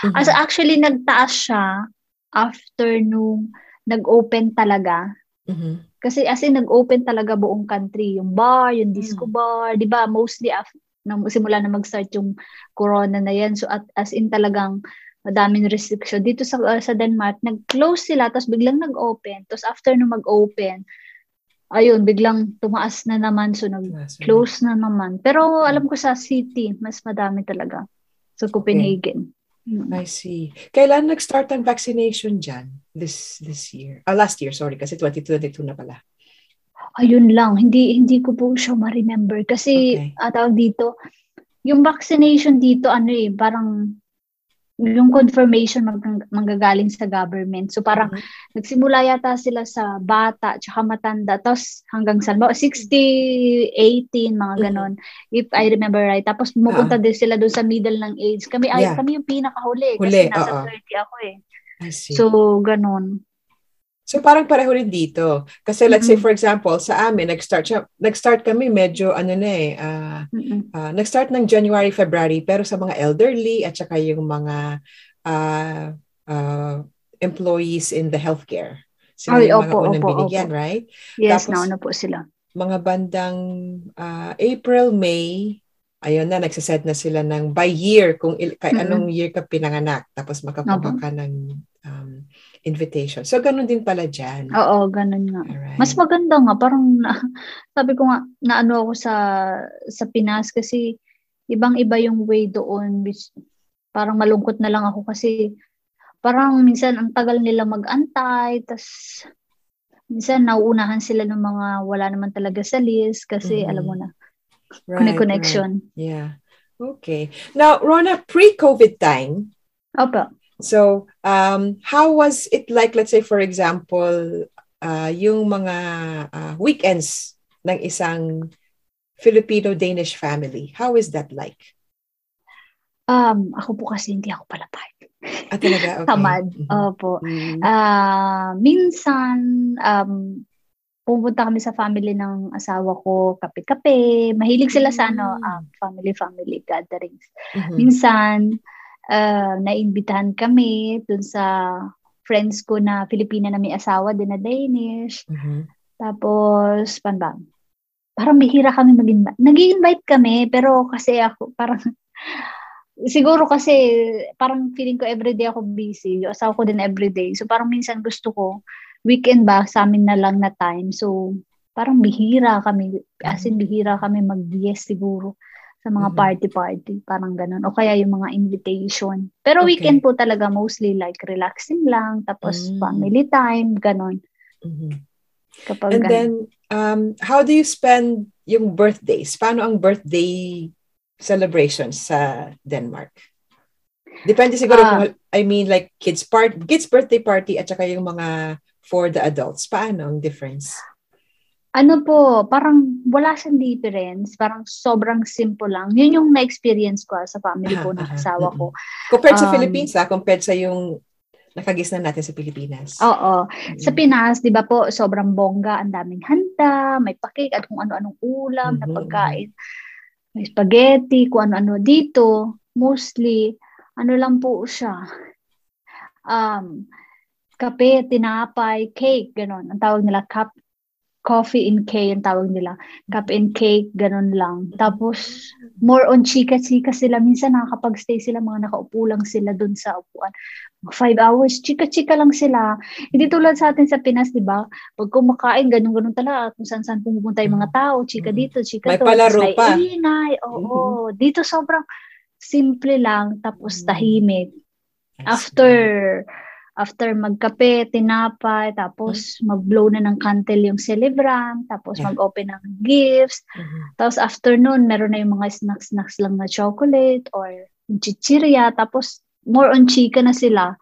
Mhm. As actually nagtaas siya after nung nag-open talaga. Mhm. Kasi as in nag-open talaga buong country, yung bar, yung disco Mm. bar, 'di ba? Mostly after nung simula na mag-start yung corona na yan. So at, as in talagang madaming restriction. Dito sa uh, sa Denmark, nag-close sila tapos biglang nag-open. Tapos after nung mag-open, ayun, biglang tumaas na naman so nag-close na naman. Pero alam ko sa city, mas madami talaga sa Copenhagen. Mm. I see. Kailan nag-start ang vaccination dyan? This this year. Ah, last year, sorry. Kasi 2022 na pala. Ayun lang, hindi hindi ko po siya ma-remember kasi Okay. ah, tawag dito, yung vaccination dito ano eh, parang yung confirmation mag, manggagaling sa government. So parang mm-hmm. nagsimula yata sila sa bata tsaka matanda tapos hanggang sa 60, 18 mga ganon mm-hmm. if I remember right. Tapos pumupunta uh-huh. din sila doon sa middle ng age. Kami ay kami yung pinakahuli Huli, kasi nasa uh-huh. 30 ako eh. So ganon. So parang pareho rin dito. Kasi let's mm-hmm. say for example, sa amin nag-start siya, nag-start kami medyo ano na eh, uh, mm-hmm. uh, nag-start ng January, February, pero sa mga elderly at saka yung mga uh, uh, employees in the healthcare. Sila Ay, yung mga opo, unang opo, binigyan, opo. right? Yes, Tapos, nauna po sila. Mga bandang uh, April, May, ayun na, nagsaset na sila ng by year, kung il- kay mm-hmm. anong year ka pinanganak. Tapos makakuha ka ng invitation. So, ganun din pala dyan. Oo, ganun nga. Alright. Mas maganda nga. Parang, na, sabi ko nga, naano ako sa, sa Pinas kasi ibang-iba yung way doon. Which, parang malungkot na lang ako kasi parang minsan ang tagal nila mag-antay. tas minsan nauunahan sila ng mga wala naman talaga sa list kasi mm-hmm. alam mo na, right, connection. Right. Yeah. Okay. Now, Rona, pre-COVID time, Opo. So, um, how was it like, let's say, for example, uh, yung mga uh, weekends ng isang Filipino-Danish family? How is that like? Um, ako po kasi hindi ako pala part. Ah, talaga? Okay. Tamad. Mm-hmm. Opo. Mm-hmm. Uh, minsan, um, pumunta kami sa family ng asawa ko, kape-kape. Mahilig sila sa ano, um, family-family gatherings. Mm-hmm. Minsan, uh, naimbitahan kami dun sa friends ko na Filipina na may asawa din na Danish. Mm-hmm. Tapos, pan ba? Parang bihira kami mag-invite. Nag-invite kami, pero kasi ako, parang, siguro kasi, parang feeling ko everyday ako busy. Yung asawa ko din everyday. So, parang minsan gusto ko, weekend ba, sa amin na lang na time. So, parang bihira kami, as in bihira kami mag-yes siguro sa mga mm-hmm. party-party, parang ganun. O kaya yung mga invitation. Pero okay. weekend po talaga mostly like relaxing lang, tapos mm-hmm. family time, ganun. Mm-hmm. Kapag And ganun. then, um, how do you spend yung birthdays? Paano ang birthday celebrations sa Denmark? Depende siguro uh, kung, I mean, like kids part, kids birthday party at saka yung mga for the adults. Paano ang difference? Ano po, parang wala siyang difference. Parang sobrang simple lang. Yun yung na-experience ko sa family ko, ng asawa ko. Compared sa um, Philippines, ha? Compared sa yung nakagis na natin sa Pilipinas. Oo. Mm-hmm. Sa Pinas, di ba po, sobrang bongga, ang daming handa, may pakik at kung ano-anong ulam mm-hmm. na pagkain. May spaghetti, kung ano-ano. Dito, mostly, ano lang po siya. Um, kape, tinapay, cake, ganon. Ang tawag nila, cup, coffee and cake ang tawag nila. Cup and cake, ganun lang. Tapos, more on chika-chika sila. Minsan nakakapag-stay sila, mga nakaupo lang sila dun sa upuan. Five hours, chika-chika lang sila. Hindi tulad sa atin sa Pinas, di ba? Pag kumakain, ganun-ganun talaga. Kung saan-saan pumupunta yung mga tao, chika dito, chika May to. May palaro pa. Ingay, oo. Mm-hmm. Dito sobrang simple lang, tapos mm-hmm. tahimik. After after magkape, tinapay, tapos mm-hmm. mag-blow na ng candle yung celebrant, tapos yeah. mag-open ng gifts. Mm-hmm. Tapos after noon, meron na yung mga snacks-snacks lang na chocolate or chichirya, tapos more on chika na sila.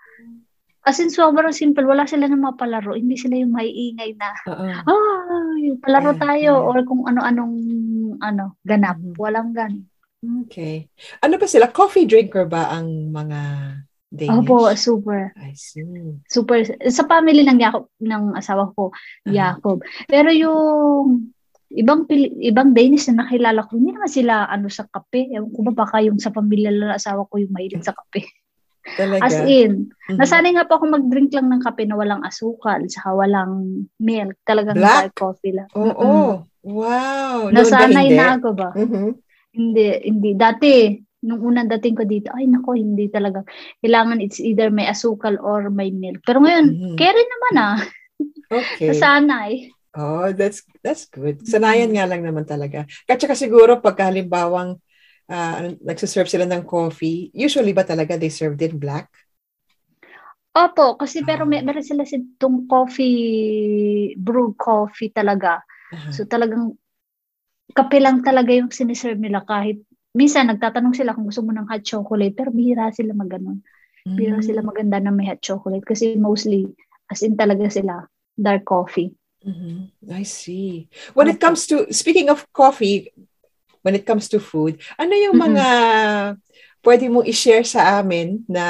As in, sobrang simple. Wala sila ng mga palaro. Hindi sila yung maiingay na, ah, yung palaro yeah, tayo yeah. or kung ano-anong ano, ganap. Mm-hmm. Walang gan. Okay. Ano ba sila? Coffee drinker ba ang mga Danish? Opo, super. I see. Super. Sa family ng Jacob, ng asawa ko, uh-huh. Jacob. Pero yung ibang ibang Danish na nakilala ko, hindi naman sila ano sa kape. Ewan ko ba baka yung sa pamilya ng asawa ko yung mahilig sa kape. Talaga? As in, mm-hmm. nasanay nga po ako mag-drink lang ng kape na walang asukal, saka walang milk. Talagang Black? coffee lang. Oo. Oh, oh. Wow. Nasanay na ako ba? Mm-hmm. Hindi, hindi. Dati, nung unang dating ko dito, ay nako, hindi talaga. Kailangan it's either may asukal or may milk. Pero ngayon, mm-hmm. carry naman ah. Okay. Nasanay. Oh, that's that's good. Sanayan nga lang naman talaga. Kasi siguro pag halimbawang uh, nagsiserve sila ng coffee, usually ba talaga they serve din black? Opo, kasi pero may, meron sila itong coffee, brew coffee talaga. Uh-huh. So talagang kape lang talaga yung siniserve nila kahit minsan nagtatanong sila kung gusto mo ng hot chocolate, pero bihira sila mag Pero Mm. sila maganda na may hot chocolate kasi mostly, as in talaga sila, dark coffee. Mhm. I see. When it comes to, speaking of coffee, when it comes to food, ano yung Mhm. mga pwede mong i-share sa amin na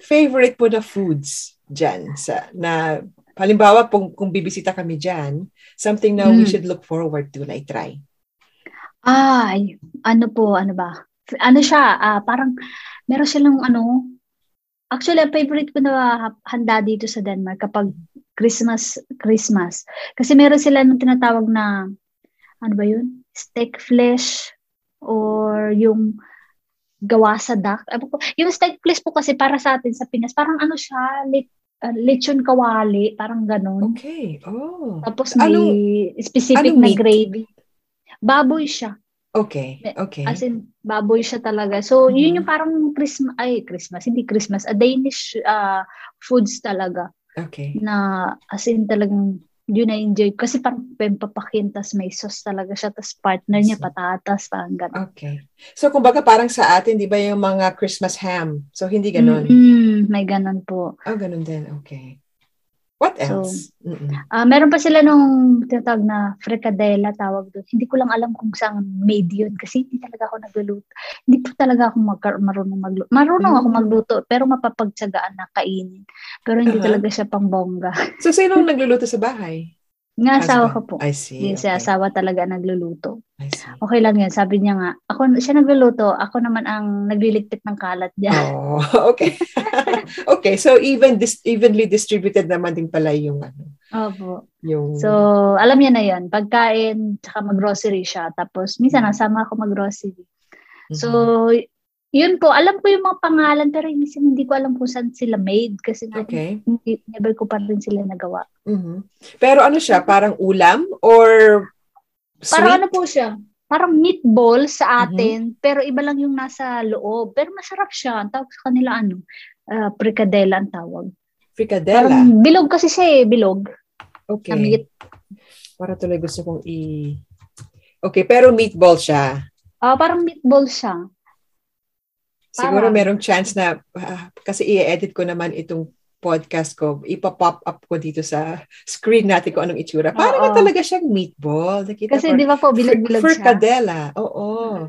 favorite mo na foods dyan? Sa, na, halimbawa, kung, kung bibisita kami dyan, something na we Mm. should look forward to na i-try. Ay, ano po, ano ba? Ano siya, ah, parang meron silang ano, actually, ang favorite ko na handa dito sa Denmark kapag Christmas, Christmas. Kasi meron sila nung tinatawag na, ano ba yun? Steak flesh or yung gawa sa duck. Yung steak flesh po kasi para sa atin sa Pinas, parang ano siya, lit, ah, lechon kawali, parang ganun. Okay. Oh. Tapos may Anong- specific anong na meat? gravy. Baboy siya. Okay. Okay. As in, baboy siya talaga. So, Mhm. yun yung parang Christmas, ay, Christmas, hindi Christmas, a Danish uh, foods talaga. Okay. Na, as in talagang, yun na enjoy. Kasi parang pampapakin, tas may sauce talaga siya, tas partner niya patatas, parang gano'n. Okay. So, kumbaga parang sa atin, di ba yung mga Christmas ham? So, hindi ganun. Mm, may ganun po. Oh, ganun din. Okay. What So, else? Mm-mm. Ah, meron pa sila nung tinatawag na fricadella tawag doon. Hindi ko lang alam kung saan made yun kasi hindi talaga ako nagluluto. Hindi po talaga ako magka- marunong magluto. Marunong ako Mm. magluto pero mapapagtsagaan na kainin. Pero hindi Uh-huh. talaga siya pang bongga. So, sino ang nagluluto sa bahay? Nga asawa ko po. I see. Yung si okay. asawa talaga nagluluto. I see. Okay lang yan. Sabi niya nga, ako siya nagluluto, ako naman ang nagliligpit ng kalat niya. Oh, okay. okay, so even dis- evenly distributed naman din pala yung ano, Opo. yung So, alam niya na yon Pagkain, tsaka mag-grocery siya. Tapos, minsan nasama ako mag-grocery. Mhm. So, yun po, alam ko yung mga pangalan pero minsan hindi ko alam kung saan sila made kasi Okay. hindi, never ko pa rin sila nagawa. Mhm. Pero ano siya, parang ulam or sweet? Parang ano po siya? Parang meatball Mm-hmm. sa atin, pero iba lang yung nasa loob. Pero masarap siya. Ang tawag sa kanila ano? Uh, fricadella ang tawag. Fricadella. Parang bilog kasi siya eh, bilog. Okay. Na meat. Para tuloy gusto kong i... Okay, pero meatball siya. Ah, parang meatball siya. Siguro Parang- merong chance na, ah, kasi i-edit ko naman itong podcast ko, ipapop up ko dito sa screen natin kung anong itsura. Parang Oo. nga talaga siyang meatball. Nakita Kasi di ba po, bilog-bilog Fr- siya. Fricadella. Oo.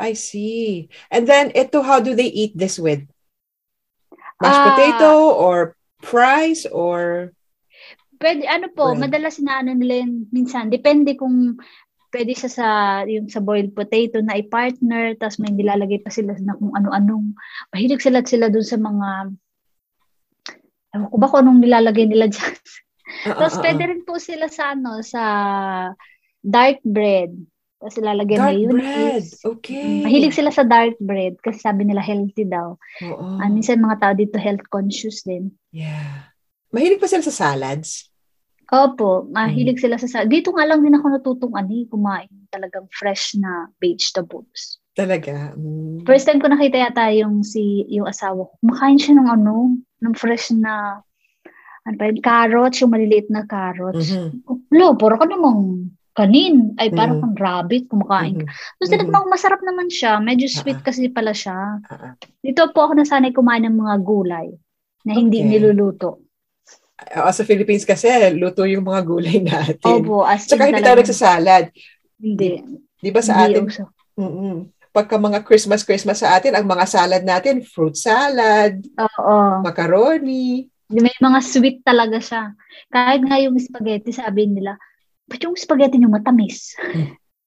I see. And then, ito, how do they eat this with? Mashed Ah. potato or fries or... Pwede, ano po, Bread. madalas na ano nila yun, minsan, depende kung pwede siya sa, yung sa boiled potato na i-partner, tapos may nilalagay pa sila na kung ano-anong, mahilig sila sila dun sa mga, ewan ko ba kung anong nilalagay nila dyan. Ah, tapos ah, ah, pwede rin po sila sa ano, sa dark bread. Tapos ilalagay Dark mayonnaise. bread. Okay. Mm, Mahilig sila sa dark bread kasi sabi nila healthy daw. Oo. Ah, minsan mga tao dito health conscious din. Yeah. Mahilig pa sila sa salads? Opo, mahilig Mm. sila sa sa Dito nga lang din ako natutong ano, eh, kumain talagang fresh na vegetables. Talaga. Mm. First time ko nakita yata yung si yung asawa ko. Kumakain siya ng ano, ng fresh na ano pa yun, carrots, yung maliliit na carrots. Mhm. Lo, puro ka namang kanin. Ay, parang Mm. kang rabbit, kumakain ka. Mhm. Tapos tinignan ko, masarap naman siya. Medyo sweet Ah. kasi pala siya. Ah, ah. Dito po ako nasanay kumain ng mga gulay na hindi Okay. niluluto. Ah, sa Philippines kasi, luto yung mga gulay natin. Opo, as Tsaka hindi tayo nagsasalad. Hindi. Di ba sa Hindi atin, uso. mm pagka mga Christmas, Christmas sa atin, ang mga salad natin, fruit salad, Oo. macaroni. May mga sweet talaga siya. Kahit nga yung spaghetti, sabi nila, ba't yung spaghetti nyo matamis?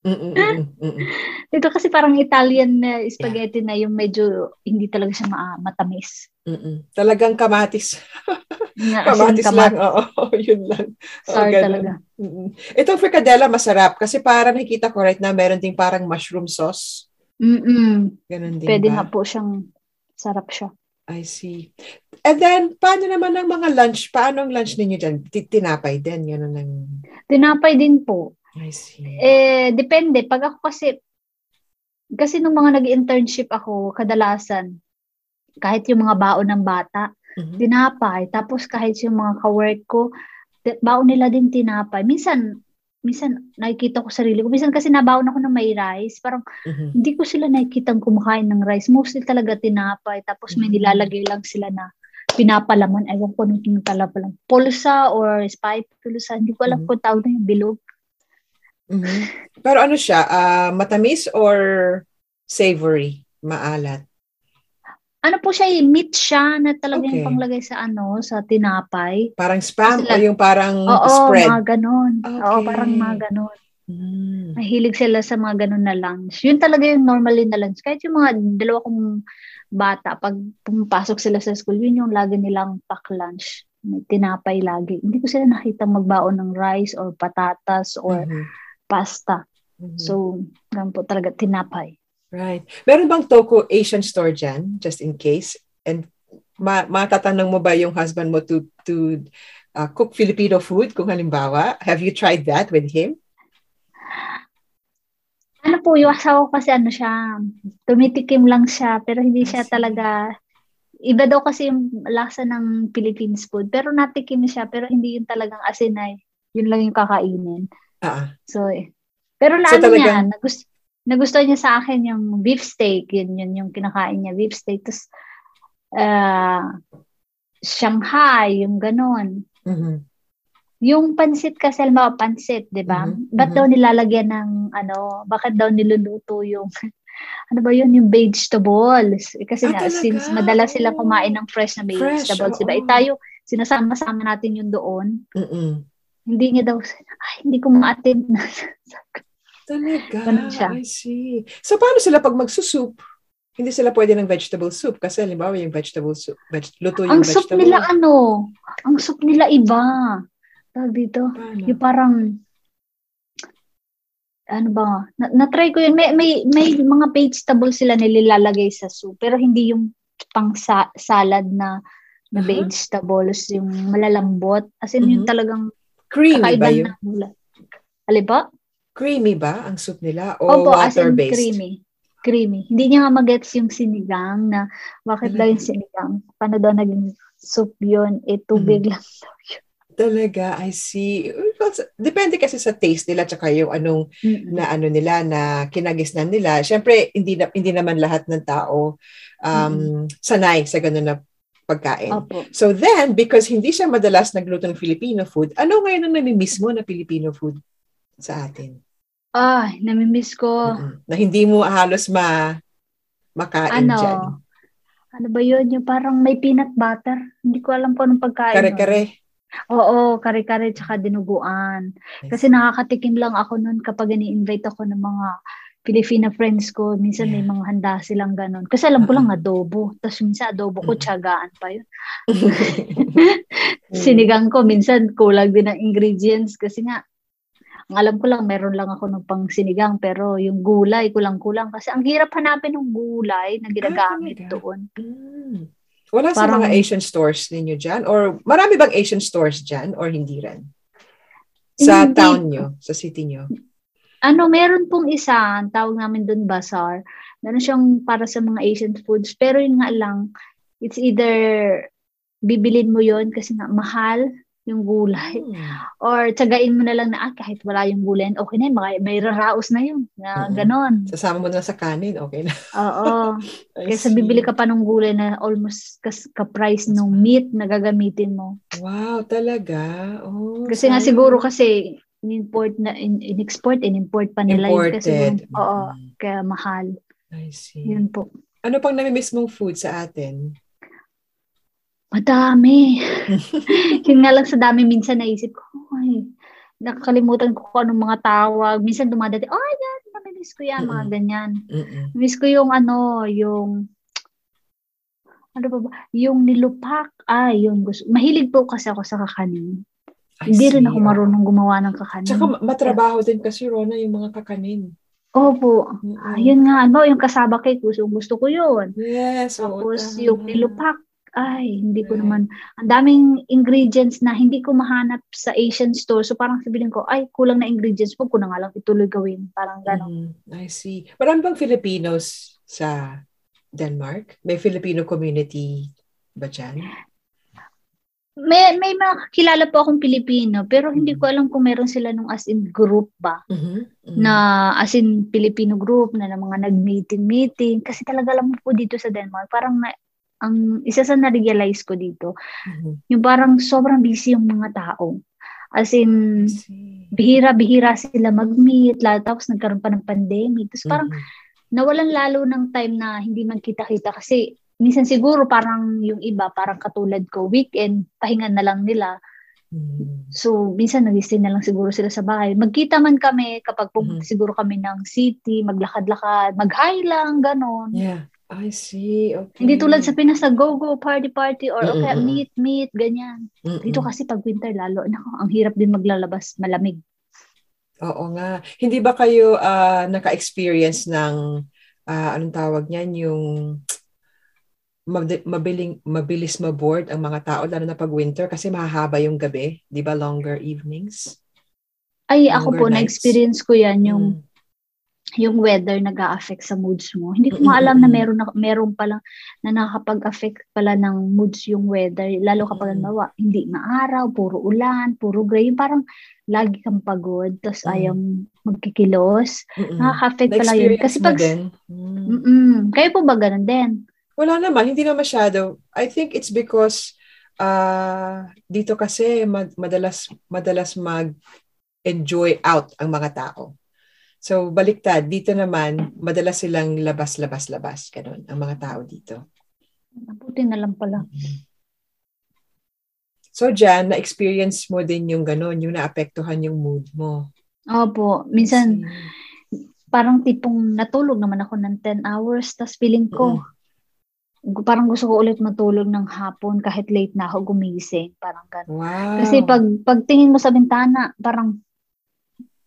Mm-mm-mm-mm. Dito kasi parang Italian na spaghetti na yung medyo hindi talaga siya ma- matamis. Mm-mm. Talagang kamatis. In, Kamatis kamat- lang. Oo, yun lang. Sour ganun. talaga. Mm-mm. Itong fricadella masarap kasi parang nakikita ko right now meron ding parang mushroom sauce. Mm-mm. Ganun din Pwede ba? nga po siyang sarap siya. I see. And then, paano naman ang mga lunch? Paano ang lunch ninyo dyan? Ti- Tinapay din. Ganun ang... Tinapay din po. I see. Eh, depende. Pag ako kasi, kasi nung mga nag-internship ako, kadalasan, kahit yung mga baon ng bata, Mhm. tinapay. Tapos kahit yung mga ka-work ko, baon nila din tinapay. Minsan, minsan nakikita ko sarili ko. Minsan kasi nabaon ako ng may rice. Parang Mhm. hindi ko sila nakikitang kumakain ng rice. Mostly talaga tinapay. Tapos may Mm. nilalagay lang sila na pinapalaman. Ewan ko anong pinapalaman. Pulsa or spatula. Hindi ko alam Mhm. kung tawag na yung bilog. Mhm. Pero ano siya, ah, matamis or savory? Maalat? Ano po siya, eh, meat siya na talaga Okay. panglagay sa ano, sa tinapay. Parang spam Sila- o yung parang Oo, spread? mga ganon. Oo, Okay. parang mga ganon. Mm. Mahilig sila sa mga ganon na lunch. Yun talaga yung normally na lunch. Kahit yung mga dalawa kong bata, pag pumapasok sila sa school, yun yung lagi nilang pack lunch. May tinapay lagi. Hindi ko sila nakita magbaon ng rice or patatas or Mhm. pasta. Mhm. So, ganun po talaga, tinapay. Right. Meron bang Toko Asian store dyan, just in case? And ma matatanong mo ba yung husband mo to to uh, cook Filipino food kung halimbawa? Have you tried that with him? Ano po, yung asawa ko kasi ano siya, tumitikim lang siya, pero hindi siya talaga, iba daw kasi yung lasa ng Philippines food, pero natikim siya, pero hindi yun talagang asin ay, yun lang yung kakainin. Ah, So, eh. pero So, lalo niya, talagang- nagusto, nagustuhan niya sa akin yung beef steak, yun, yun yung kinakain niya, beef steak. Tapos, ah, Shanghai, yung ganon. mhm. Yung pansit kasi, alam mo, pansit, di ba? Mhm, Ba't mhm. daw nilalagyan ng, ano, bakit daw niluluto yung, ano ba yun, yung vegetables? Eh, kasi Ah, nga, talaga? since madalas sila Oh. kumain ng fresh na Fresh, vegetables, di ba? oo. Eh, tayo, sinasama-sama natin yun doon. Mm-mm. Hindi niya daw, ay, hindi ko ma-attend na. Talaga, Ganun siya. I see. So, paano sila pag magsusup? Hindi sila pwede ng vegetable soup kasi halimbawa yung vegetable soup, veg- luto yung ang soup vegetable. nila, ano, ang soup nila iba. Tawag dito, Paano? yung parang, ano ba, na, na-try ko yun. May, may, may mga vegetables sila nilalagay sa soup, pero hindi yung pang sa- salad na na Aha. vegetables, yung malalambot. As in, yung Mhm. talagang Creamy ba yun? na mula. Ali ba? Creamy ba ang soup nila o Opo, water-based? creamy. Creamy. Hindi niya nga magets yung sinigang na bakit daw yung sinigang. Paano daw naging soup yun? Eh, tubig Mhm. lang daw yun. Talaga, I see. Well, Depende kasi sa taste nila tsaka yung anong Mm-mm. na ano nila na kinagisnan nila. Syempre hindi na, hindi naman lahat ng tao um sanay sa ganun na pagkain. Opo. So then because hindi siya madalas nagluto ng Filipino food, ano ngayon ang namimiss mo na Filipino food sa atin? Ay, namimiss ko. Mm-mm. Na hindi mo halos ma makain ano, dyan. ano ba yun? Yung parang may peanut butter. Hindi ko alam kung anong pagkain. Kare-kare. Oo, kare-kare tsaka dinuguan. Kasi nakakatikim lang ako nun kapag ini-invite ako ng mga Filipina friends ko. Minsan may Yeah. mga handa silang ganun. Kasi alam ko lang adobo. Tapos minsan adobo ko, tiyagaan pa yun. Sinigang ko, minsan kulang din ang ingredients. Kasi nga, ang alam ko lang, meron lang ako ng pang sinigang. Pero yung gulay, kulang-kulang. Kasi ang hirap hanapin ng gulay na ginagamit talaga? doon. Mm. Wala sa Parang- mga Asian stores ninyo dyan? Or marami bang Asian stores dyan? Or hindi rin? Sa Hindi. town nyo? Sa city nyo? Ano, meron pong isa, ang tawag namin doon bazaar. Meron siyang para sa mga Asian foods. Pero yun nga lang, it's either bibilin mo yon kasi nga mahal yung gulay. Hmm. Or tsagain mo na lang na, ah, kahit wala yung gulay, okay na yun, may, may raraos na yun. Na, Mm-mm. ganon. Sasama mo na sa kanin, okay na. Oo. Kaysa bibili ka pa ng gulay na almost kas, ka-price ng meat na gagamitin mo. Wow, talaga? Oh, Kasi nga siguro kasi in-import na, in, in-export, in-import pa nila yun. Kasi Imported. oo, Mm, kaya mahal. I see. Yun po. Ano pang namimiss mong food sa atin? Madami. Yun nga lang sa dami minsan naisip ko, ay, nakakalimutan ko kung anong mga tawag. Minsan dumadating, oh, yan, namimiss ko yan, mga ganyan. Mm-mm. Miss ko yung ano, yung, ano ba ba? Yung nilupak. Ah, yung gusto. Mahilig po kasi ako sa kakanin. I Hindi rin ako marunong gumawa ng kakanin. Tsaka ma- matrabaho din kasi, Rona, yung mga kakanin. Opo. Mm-mm. Ayun nga, ano, yung kasaba cake, gusto, gusto ko yun. Yes. oo, Tapos tama. yung nilupak, ay, hindi ko Right. naman, ang daming ingredients na hindi ko mahanap sa Asian store. So parang sabihin ko, ay, kulang na ingredients. Huwag ko na nga lang ituloy gawin. Parang gano'n. Mhm. I see. Marami bang Filipinos sa Denmark? May Filipino community ba dyan? May, may mga kilala po akong Pilipino, pero hindi ko alam kung meron sila nung as in group ba. Mhm, mhm. Na as in Filipino group na, na mga nag-meeting-meeting. Kasi talaga alam mo po dito sa Denmark, parang na, ang isa sa na-realize ko dito, Mhm. yung parang sobrang busy yung mga tao. As in, bihira-bihira sila mag-meet, lalo tapos nagkaroon pa ng pandemic. Tapos parang Mhm. nawalan lalo ng time na hindi magkita-kita kasi minsan siguro parang yung iba, parang katulad ko, weekend, pahinga na lang nila. Mhm. So, minsan nag-stay na lang siguro sila sa bahay. Magkita man kami kapag pumunta Mhm. siguro kami ng city, maglakad-lakad, mag-high lang, ganon. Yeah, I see. Okay. Hindi tulad sa Pinas na go-go, party-party, or Mm, okay, meet-meet, ganyan. Mm-mm. Dito kasi pag winter lalo, nako, ang hirap din maglalabas, malamig. Oo nga. Hindi ba kayo ah, naka-experience ng ah, anong tawag niyan, yung mabiling mabilis ma-board ang mga tao lalo na pag winter kasi mahahaba yung gabi, 'di ba? Longer evenings. Ay, ako Longer po, nights. na-experience ko yan, yung Mm. Yung weather nag-a-affect sa moods mo. Hindi ko nga alam mm, na meron na, meron pala na nakakapag-affect pala ng moods yung weather. Lalo kapag Mm. mm. hindi maaraw, puro ulan, puro gray. Yung parang lagi kang pagod, tapos Mm. ayaw magkikilos. Mm-mm. Nakaka-affect pala yun. Kasi pag... Mm. Kayo po ba ganun din? Wala naman, hindi na masyado. I think it's because ah dito kasi mad- madalas madalas mag-enjoy out ang mga tao. So baliktad, dito naman madalas silang labas-labas-labas ganun ang mga tao dito. Mabuti na lang pala. So Jan, na-experience mo din yung ganun, yung naapektuhan yung mood mo. Opo. Minsan, parang tipong natulog naman ako ng 10 hours, tapos feeling ko, gu- parang gusto ko ulit matulog ng hapon kahit late na ako gumising. Parang gano'n. Wow. Kasi pag pagtingin mo sa bintana, parang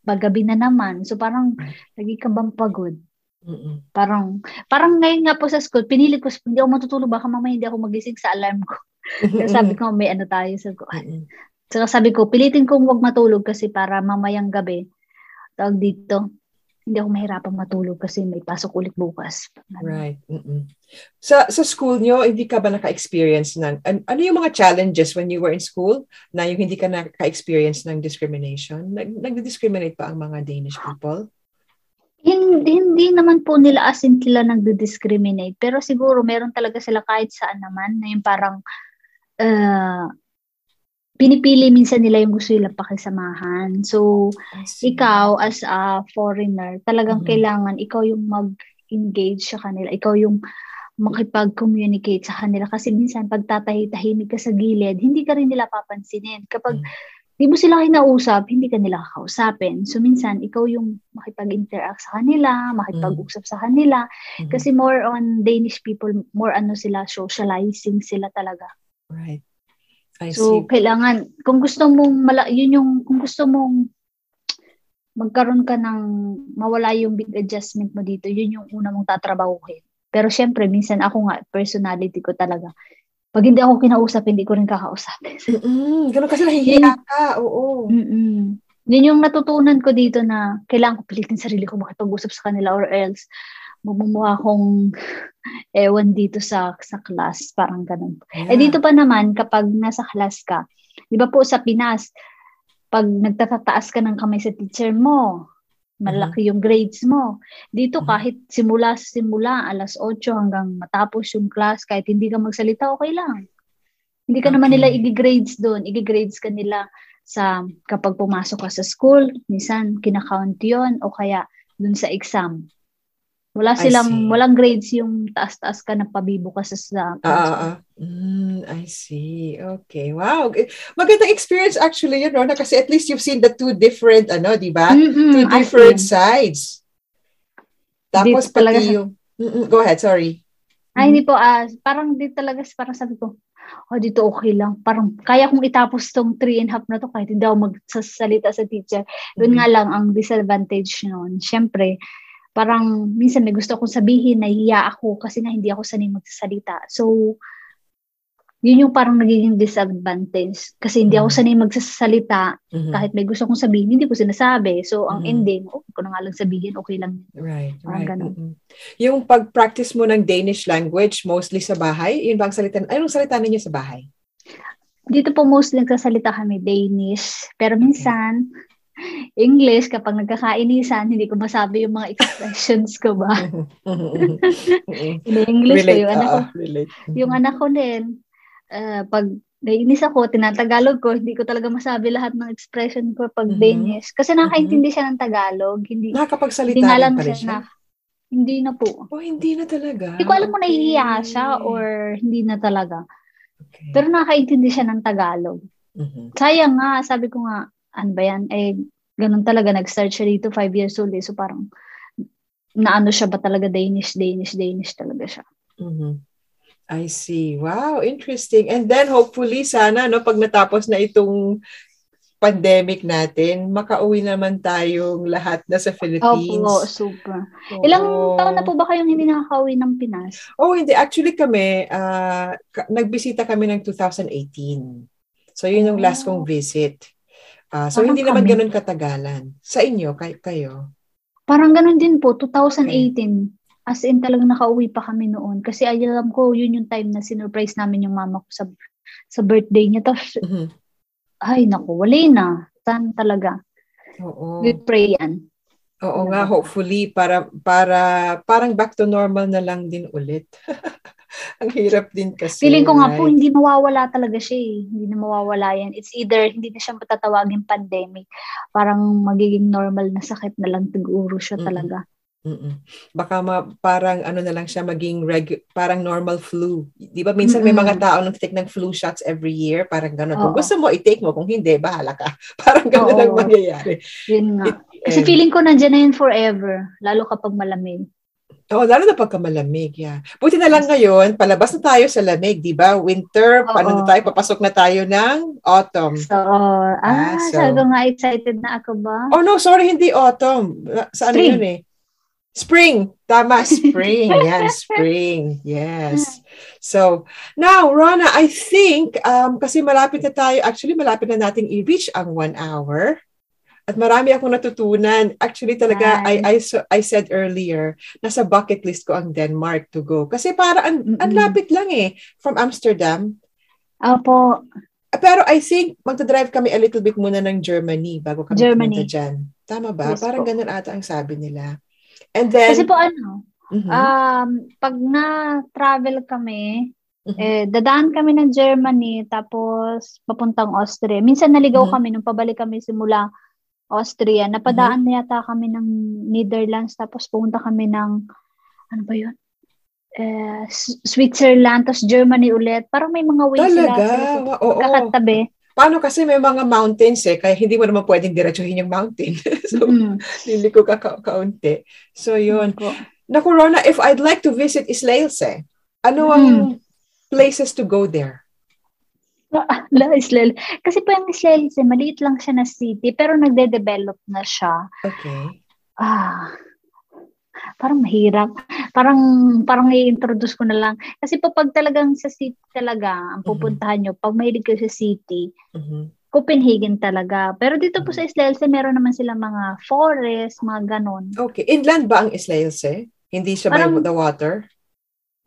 paggabi na naman. So parang lagi ka bang pagod? Mm-mm. Parang parang ngayon nga po sa school, pinilit ko hindi ako matutulog baka mamaya hindi ako magising sa alarm ko. Kaya sabi ko may ano tayo sa ko. Saka sabi ko, pilitin kong wag matulog kasi para mamayang gabi, tawag dito, hindi ako mahirapang matulog kasi may pasok ulit bukas. Right. Mm-mm. Sa sa school nyo, hindi ka ba naka-experience ng an- ano yung mga challenges when you were in school na yung hindi ka naka-experience ng discrimination? Nag nagdi-discriminate pa ang mga Danish people? Hindi, hindi naman po nila as in sila nagdi-discriminate. Pero siguro meron talaga sila kahit saan naman na yung parang uh, pinipili minsan nila yung gusto nila pakisamahan. So, ikaw as a foreigner, talagang Mhm. kailangan ikaw yung mag-engage sa kanila. Ikaw yung makipag-communicate sa kanila. Kasi minsan, pag tatahi-tahimik ka sa gilid, hindi ka rin nila papansinin. Kapag Mm. di mo sila kinausap, hindi ka nila kakausapin. So, minsan, ikaw yung makipag-interact sa kanila, makipag-usap sa kanila. Mhm. Kasi more on Danish people, more ano sila, socializing sila talaga. Right. I So, see. kailangan, kung gusto mong, mala, yun yung, kung gusto mong magkaroon ka ng, mawala yung big adjustment mo dito, yun yung una mong tatrabahuhin. Pero syempre, minsan ako nga, personality ko talaga. Pag hindi ako kinausap, hindi ko rin kakausapin. Mm-mm. Ganun kasi nahihiya ka. Oo. Mm-mm. Yun yung natutunan ko dito na kailangan ko pilitin sarili ko makipag-usap sa kanila or else magmumukha akong ewan dito sa sa class, parang ganun. Yeah. Eh dito pa naman, kapag nasa class ka, di ba po sa Pinas, pag nagtatataas ka ng kamay sa teacher mo, malaki yung grades mo. Dito Mhm. kahit simula sa simula, alas 8 hanggang matapos yung class, kahit hindi ka magsalita, okay lang. Hindi ka naman Okay. nila i-grades doon. I-grades ka nila sa kapag pumasok ka sa school, minsan kinakount yon o kaya doon sa exam. Wala I silang, see. walang grades yung taas-taas ka na pabibo ka sa, sa Ah, ah, ah. Mm, I see. Okay. Wow. Magandang experience actually yun, Rona, kasi at least you've seen the two different, ano, di ba? Mm-mm, Two different sides. Tapos Dito pati yung... Mm-mm, Go ahead, sorry. Ay, hindi po, ah, parang di talaga, parang sabi ko, oh, dito okay lang. Parang kaya kong itapos tong three and a half na to kahit hindi ako magsasalita sa teacher. Doon Mhm. nga lang ang disadvantage noon. Siyempre, parang minsan may gusto akong sabihin, nahiya ako kasi nga hindi ako sanay magsasalita. So, yun yung parang nagiging disadvantage. Kasi hindi ako Mhm. sanay magsasalita Mhm. kahit may gusto akong sabihin, hindi ko sinasabi. So, ang Mhm. ending, oh, ko na nga lang sabihin, okay lang. Right, Parang right. ganun. mm-mm. Yung pag-practice mo ng Danish language, mostly sa bahay, yun ba ang salita? Anong salita ninyo sa bahay? Dito po mostly nagsasalita kami Danish. Pero minsan, English, kapag nagkakainisan, hindi ko masabi yung mga expressions ko ba. English relate, ko. Yung anak ko, uh, relate. yung anak ko din, uh, pag naiinis ako, tinatagalog ko, hindi ko talaga masabi lahat ng expression ko pag Mhm. Danish. Kasi nakakaintindi siya ng Tagalog. Hindi, Nakakapagsalita hindi lang pa rin siya siya. na, hindi na po. Oh, hindi na talaga. Hindi ko alam kung Okay. nahihiya siya or hindi na talaga. Okay. Pero nakakaintindi siya ng Tagalog. Mhm. Sayang nga, sabi ko nga, ano ba yan? Eh, ganun talaga, nag-start siya dito, five years old eh. So parang, naano siya ba talaga Danish, Danish, Danish talaga siya. Mhm. I see. Wow, interesting. And then hopefully sana no pag natapos na itong pandemic natin, makauwi naman tayong lahat na sa Philippines. Opo, super. Oo. Ilang taon na po ba kayong hindi nakakauwi ng Pinas? Oh, hindi. Actually kami, ka- nagbisita kami ng 2018. So, yun yung last Oh. kong visit. Ah, so, Parang hindi naman ganun katagalan. Sa inyo, kay- kayo? Parang ganun din po, 2018. As in, talagang nakauwi pa kami noon. Kasi alam ko, yun yung time na sinurprise namin yung mama ko sa sa birthday niya. Tapos, Mhm. ay naku, wala na. Saan talaga? Oo. We pray yan. Oo nga, hopefully para para parang back to normal na lang din ulit. Ang hirap din kasi. Feeling ko nga po, right? hindi mawawala talaga siya eh. Hindi na mawawala yan. It's either hindi na siya matatawagin pandemic. Parang magiging normal na sakit na lang siguro siya Mm-mm. talaga. Mm-mm. Baka ma, parang ano na lang siya maging regu- parang normal flu. 'Di ba minsan may Mm-mm. mga tao nang take ng flu shots every year, parang gano'n. Kung gusto mo i-take mo, kung hindi bahala ka. Parang gano'n Oo. ang mangyayari. Yun nga. Kasi And- feeling ko nandiyan na yun forever. Lalo kapag malamig. Oo, lalo na pagka malamig, yeah. Buti na lang ngayon, palabas na tayo sa lamig, 'di ba? Winter, Oo. paano na tayo papasok na tayo ng autumn. So, ah, Ah, so- sabi nga excited na ako ba? Oh no, sorry, hindi autumn. Sa ano yun eh? Spring. Tama, spring. Yan, spring. Yes. So, now, Rona, I think, um, kasi malapit na tayo, actually, malapit na nating i-reach ang one hour. At marami akong natutunan. Actually, talaga, I, I, so- I said earlier, nasa bucket list ko ang Denmark to go. Kasi para ang, ang Mm-mm. lapit lang eh, from Amsterdam. Opo, Pero I think, magta-drive kami a little bit muna ng Germany bago kami Germany. pumunta dyan. Tama ba? Yes Parang po. ganun ata ang sabi nila. And then, kasi po ano, Mhm. um, pag na-travel kami, Mhm. eh, dadaan kami ng Germany, tapos papuntang Austria. Minsan naligaw Mhm. kami nung pabalik kami simula Austria. Napadaan Mhm. na yata kami ng Netherlands, tapos pumunta kami ng, ano ba yun? Eh, S- Switzerland, tapos Germany ulit. Parang may mga ways. Talaga? sila Oo. Kakatabi. Paano kasi may mga mountains eh, kaya hindi mo naman pwedeng diretsuhin yung mountain. so, Mm. lili ko ka ka- kaunti. So, yun. Po. Naku, Rona, if I'd like to visit Islailse, ano ang places to go there? La Israel. Kasi po yung Israel, eh, maliit lang siya na city, pero nagde-develop na siya. Okay. Ah, parang mahirap. Parang, parang i-introduce ko na lang. Kasi po pag talagang sa city talaga, ang pupuntahan nyo, pag mahilig kayo sa city, Mhm. Copenhagen talaga. Pero dito po sa Israel, eh, meron naman sila mga forest, mga ganon. Okay. Inland ba ang Islailse? Hindi siya by Parang- the water?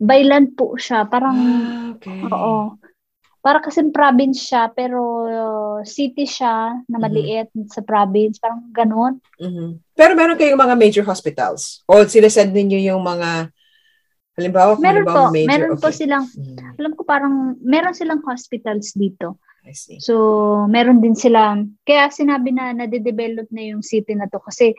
By land po siya. Parang, Ah, okay. oo. Para kasi province siya, pero uh, city siya na maliit sa province. Parang ganon. Mhm. Pero meron kayong mga major hospitals? O sinesend ninyo yung mga, halimbawa, kung Meron halimbawa po. major, Meron po okay. silang, Mhm. alam ko parang, meron silang hospitals dito. I see. So, meron din sila, kaya sinabi na nade-develop na yung city na to kasi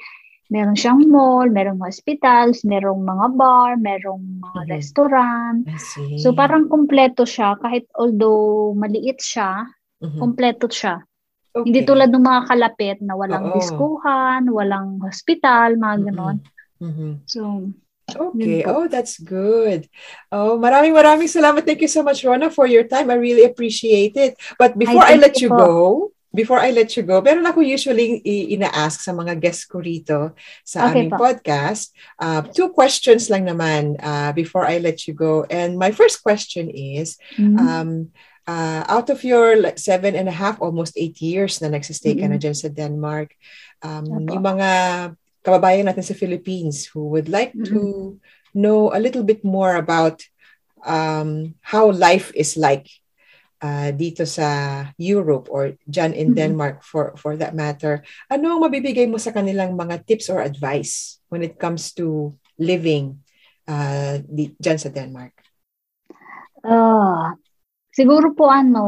meron siyang mall, merong hospitals, merong mga bar, merong mga Mhm. restaurant. I. So, parang kumpleto siya kahit although maliit siya, Mhm. kumpleto siya. Okay. Hindi tulad ng mga kalapit na walang Oo. diskuhan, walang hospital, mga ganon. Mhm. So, Okay. Oh, that's good. Oh, maraming maraming salamat. Thank you so much, Rona, for your time. I really appreciate it. But before I, thank let you you po. go, before I let you go, meron ako usually ina-ask sa mga guests ko rito sa Okay aming po. podcast. Uh, two questions lang naman uh, before I let you go. And my first question is, mm, um, uh, out of your like, seven and a half, almost eight years na nagsistay ka na dyan sa Denmark, um, Apo. yung mga kababayan natin sa Philippines who would like to know a little bit more about um, how life is like uh, dito sa Europe or dyan in mm-hmm. Denmark for for that matter, ano ang mabibigay mo sa kanilang mga tips or advice when it comes to living uh, di, dyan sa Denmark? Uh, siguro po ano,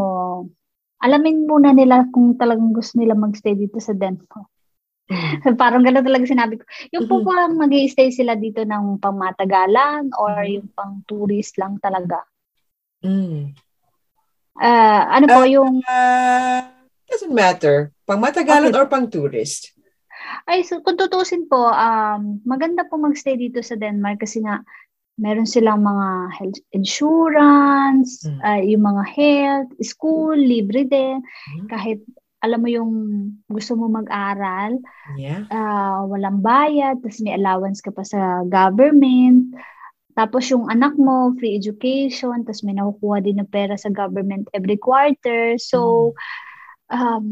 alamin muna nila kung talagang gusto nila magstay dito sa Denmark. Parang gano'n talaga sinabi ko. Yung po mm-hmm. mag stay sila dito ng pangmatagalan or mm-hmm. yung pang tourist lang talaga. Mm. Uh, ano po uh, yung... Uh, doesn't matter. Pang matagalan okay. or pang tourist? Ay, so kung tutusin po, um, maganda po magstay dito sa Denmark kasi nga meron silang mga health insurance, mm. uh, yung mga health, school, libre din. Mm. Kahit alam mo yung gusto mo mag-aral, yeah. uh, walang bayad, tapos may allowance ka pa sa government. Tapos yung anak mo, free education, tapos may nakukuha din na pera sa government every quarter. So, um,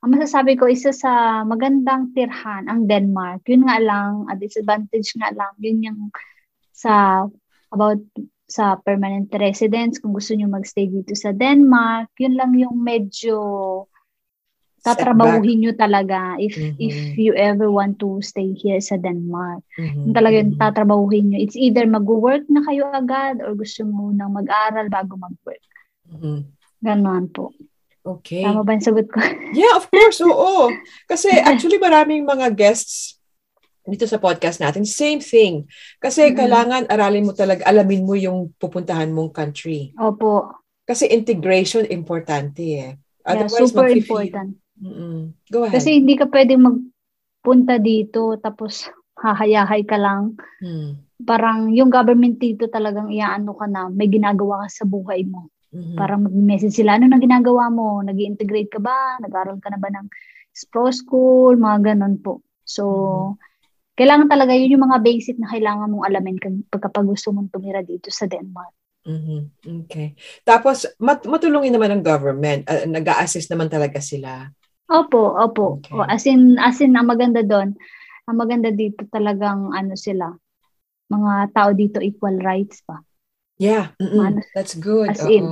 ang masasabi ko, isa sa magandang tirhan ang Denmark. Yun nga lang, a disadvantage nga lang, yun yung sa about sa permanent residence, kung gusto nyo magstay dito sa Denmark, yun lang yung medyo tatrabahuhin nyo talaga if mm-hmm. if you ever want to stay here sa Denmark. Mm-hmm. Talaga yung tatrabahuhin nyo. It's either mag-work na kayo agad or gusto mo nang mag-aral bago mag-work. Mm-hmm. Ganon po. Okay. Tama ba yung sagot ko? yeah, of course. Oo. Kasi actually maraming mga guests dito sa podcast natin, same thing. Kasi mm-hmm. kailangan aralin mo talaga, alamin mo yung pupuntahan mong country. Opo. Kasi integration importante eh. Otherwise, yeah, super important. Mm-mm. Go ahead. Kasi hindi ka pwedeng magpunta dito tapos hahayahay ka lang. Hmm. Parang yung government dito talagang iaano ka na may ginagawa ka sa buhay mo. Mm-hmm. Parang mag-message sila, ano na ginagawa mo? nag integrate ka ba? Nag-aral ka na ba ng pro school? Mga ganun po. So, mm-hmm. kailangan talaga yun yung mga basic na kailangan mong alamin kapag gusto mong tumira dito sa Denmark. Mm-hmm. Okay. Tapos, mat- matulungin naman ng government. Uh, nag-a-assist naman talaga sila. Opo, opo. Okay. O, as in, as in, ang maganda doon, ang maganda dito talagang ano sila, mga tao dito equal rights pa. Yeah, ano, that's good. As in.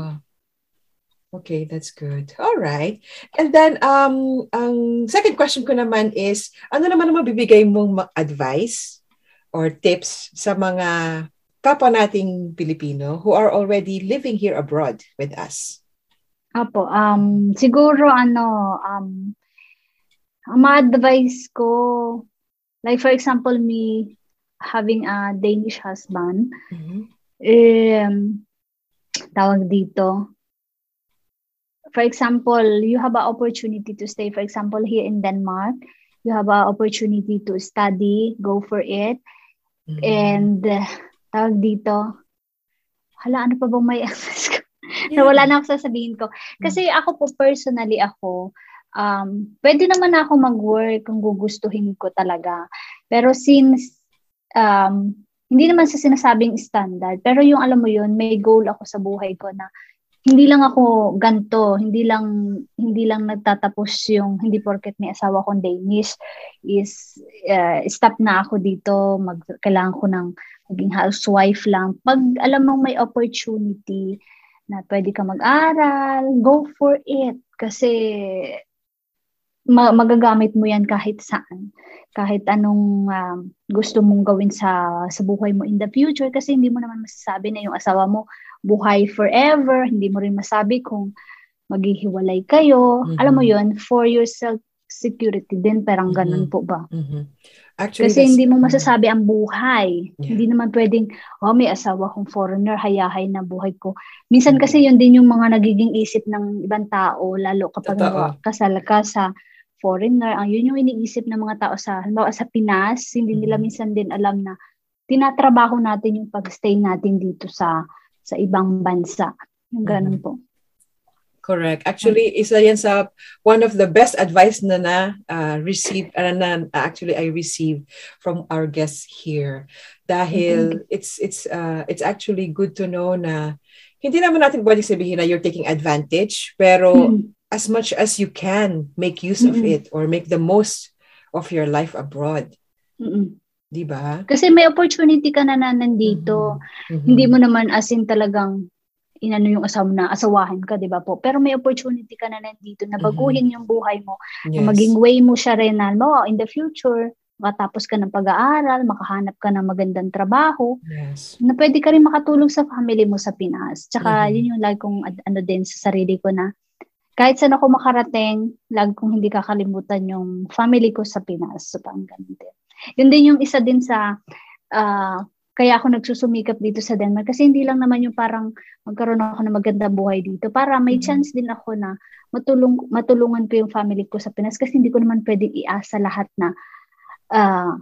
Okay, that's good. All right. And then, um, ang second question ko naman is, ano naman ang mabibigay mong advice or tips sa mga kapwa nating Pilipino who are already living here abroad with us? Apo, um, siguro ano, um, ang ma-advise ko, like for example, me having a Danish husband, mm-hmm. um, tawag dito, for example, you have an opportunity to stay, for example, here in Denmark, you have an opportunity to study, go for it, mm-hmm. and uh, tawag dito, hala, ano pa bang may access ko? Yeah. wala na ako sasabihin ko. Kasi ako po, personally ako, um, pwede naman ako mag-work kung gugustuhin ko talaga. Pero since, um, hindi naman sa sinasabing standard, pero yung alam mo yun, may goal ako sa buhay ko na hindi lang ako ganto, hindi lang hindi lang nagtatapos yung hindi porket may asawa kong Danish is uh, stop na ako dito, mag kailangan ko ng maging housewife lang. Pag alam mong may opportunity, na pwede ka mag-aral, go for it. Kasi ma- magagamit mo yan kahit saan. Kahit anong um, gusto mong gawin sa, sa buhay mo in the future. Kasi hindi mo naman masasabi na yung asawa mo buhay forever. Hindi mo rin masabi kung maghihiwalay kayo. Mm-hmm. Alam mo yon for yourself security din, parang mm-hmm. ganun po ba? Mm-hmm. Actually, Kasi hindi mo masasabi ang buhay. Yeah. Hindi naman pwedeng, oh, may asawa kong foreigner, hayahay na buhay ko. Minsan mm-hmm. kasi yun din yung mga nagiging isip ng ibang tao, lalo kapag kasal ka sa foreigner. Ang yun yung iniisip ng mga tao sa, halimbawa sa Pinas, hindi nila minsan din alam na tinatrabaho natin yung pagstay natin dito sa sa ibang bansa. Yung ganun mm-hmm. po. Correct. Actually, isa yan sa one of the best advice na na uh, received, uh, na actually I received from our guests here. Dahil mm-hmm. it's it's uh, it's actually good to know na hindi naman natin pwedeng sabihin na you're taking advantage, pero mm-hmm. as much as you can, make use mm-hmm. of it or make the most of your life abroad. Mm-hmm. 'Di ba? Kasi may opportunity ka na, na nandito. Mm-hmm. Hindi mo naman as in talagang inano yung asawa na asawahin ka, 'di ba po? Pero may opportunity ka na nandito na baguhin mm-hmm. yung buhay mo, yes. na maging way mo siya rin na, mo in the future, makatapos ka ng pag-aaral, makahanap ka ng magandang trabaho, yes. na pwede ka rin makatulong sa family mo sa Pinas. Tsaka mm-hmm. yun yung lagi kong ano din sa sarili ko na kahit saan ako makarating, lagi kong hindi kakalimutan yung family ko sa Pinas. So, parang ganun din. Yun din yung isa din sa uh, kaya ako nagsusumikap dito sa Denmark kasi hindi lang naman yung parang magkaroon ako ng magandang buhay dito. Para may mm-hmm. chance din ako na matulong, matulungan ko yung family ko sa Pinas kasi hindi ko naman pwedeng iasa lahat na uh,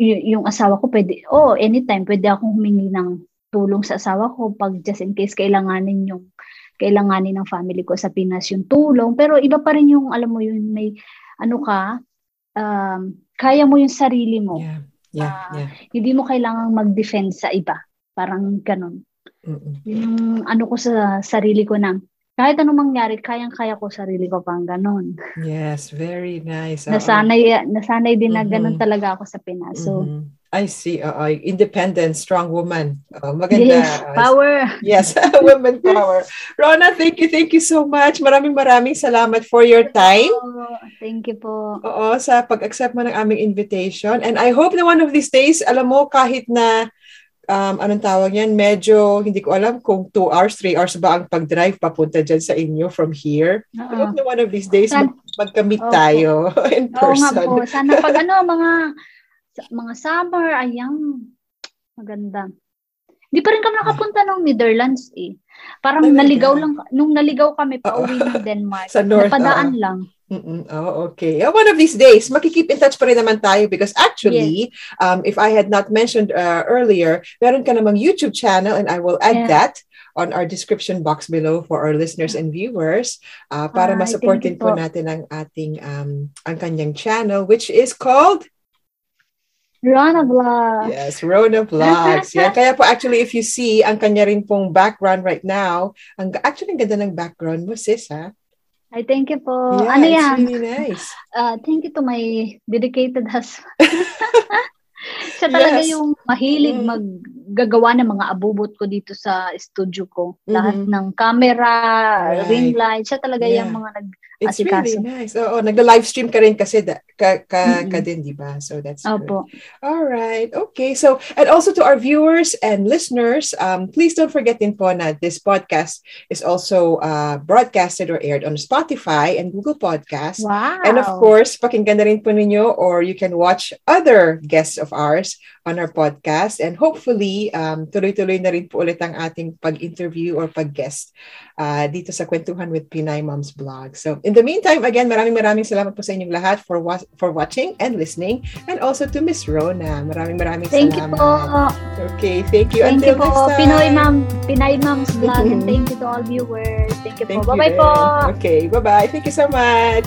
y- yung asawa ko pwede, oh, anytime pwede akong humingi ng tulong sa asawa ko pag just in case kailanganin yung kailanganin ng family ko sa Pinas yung tulong. Pero iba pa rin yung, alam mo yun, may ano ka, um, kaya mo yung sarili mo. Yeah Yeah, uh, yeah. Hindi mo kailangang mag-defend sa iba. Parang ganun. Mm-mm. Yung ano ko sa sarili ko na, kahit anong mangyari, kayang-kaya ko sarili ko pang ganun. Yes, very nice. Nasanay, nasanay din na ganun mm-hmm. talaga ako sa Pinas. So, mm-hmm. I see. Uh, independent, strong woman. Uh, maganda. Yes, power. Yes, woman power. Rona, thank you, thank you so much. Maraming maraming salamat for your time. Thank you po. Oo, sa pag-accept mo ng aming invitation. And I hope na one of these days, alam mo, kahit na um, anong tawag yan, medyo, hindi ko alam kung 2 hours, 3 hours ba ang pag-drive papunta dyan sa inyo from here. Uh-uh. I hope na one of these days, San- mag- magkamit okay. tayo in person. Oo nga po. Sana pag ano, mga mga summer, ayang maganda. Hindi pa rin kami nakapunta ng Netherlands eh. Parang Ay, naligaw lang, nung naligaw kami pa uwi ng Denmark. Sa North. Napadaan uh, lang. Mm-mm. Oh, okay. One of these days, makikip in touch pa rin naman tayo because actually, yes. um, if I had not mentioned uh, earlier, meron ka namang YouTube channel and I will add yeah. that on our description box below for our listeners and viewers uh, para ah, masupportin po natin ang ating um, ang kanyang channel which is called Rona Vlogs. Yes, Rona Vlogs. Yan. Kaya po actually if you see ang kanya rin pong background right now, ang actually ang ganda ng background mo sis ha. I thank you po. Yeah, ano it's yan? really nice. Uh, thank you to my dedicated husband. Siya talaga yes. yung mahilig mm. maggagawa ng mga abubot ko dito sa studio ko. Lahat mm-hmm. ng camera, right. ring light, siya talaga yeah. yung mga nag It's really nice. Oo, nagla-live stream ka rin kasi da, ka, ka, mm-hmm. ka din, di ba? So that's Opo. good. All right. Okay. So, and also to our viewers and listeners, um, please don't forget din po na this podcast is also uh, broadcasted or aired on Spotify and Google Podcast. Wow. And of course, pakinggan na rin po ninyo or you can watch other guests of ours on our podcast. And hopefully, um, tuloy-tuloy na rin po ulit ang ating pag-interview or pag-guest uh, dito sa Kwentuhan with Pinay Moms blog. So, in the meantime, again, maraming maraming salamat po sa inyong lahat for wa- for watching and listening and also to Miss Rona. Maraming maraming thank salamat. Thank you po. Okay, thank you. Thank Until you po. next time. Pinoy Mom, Pinay Moms Vlog and thank you to all viewers. Thank you thank po. Bye-bye po. Okay, bye-bye. Thank you so much.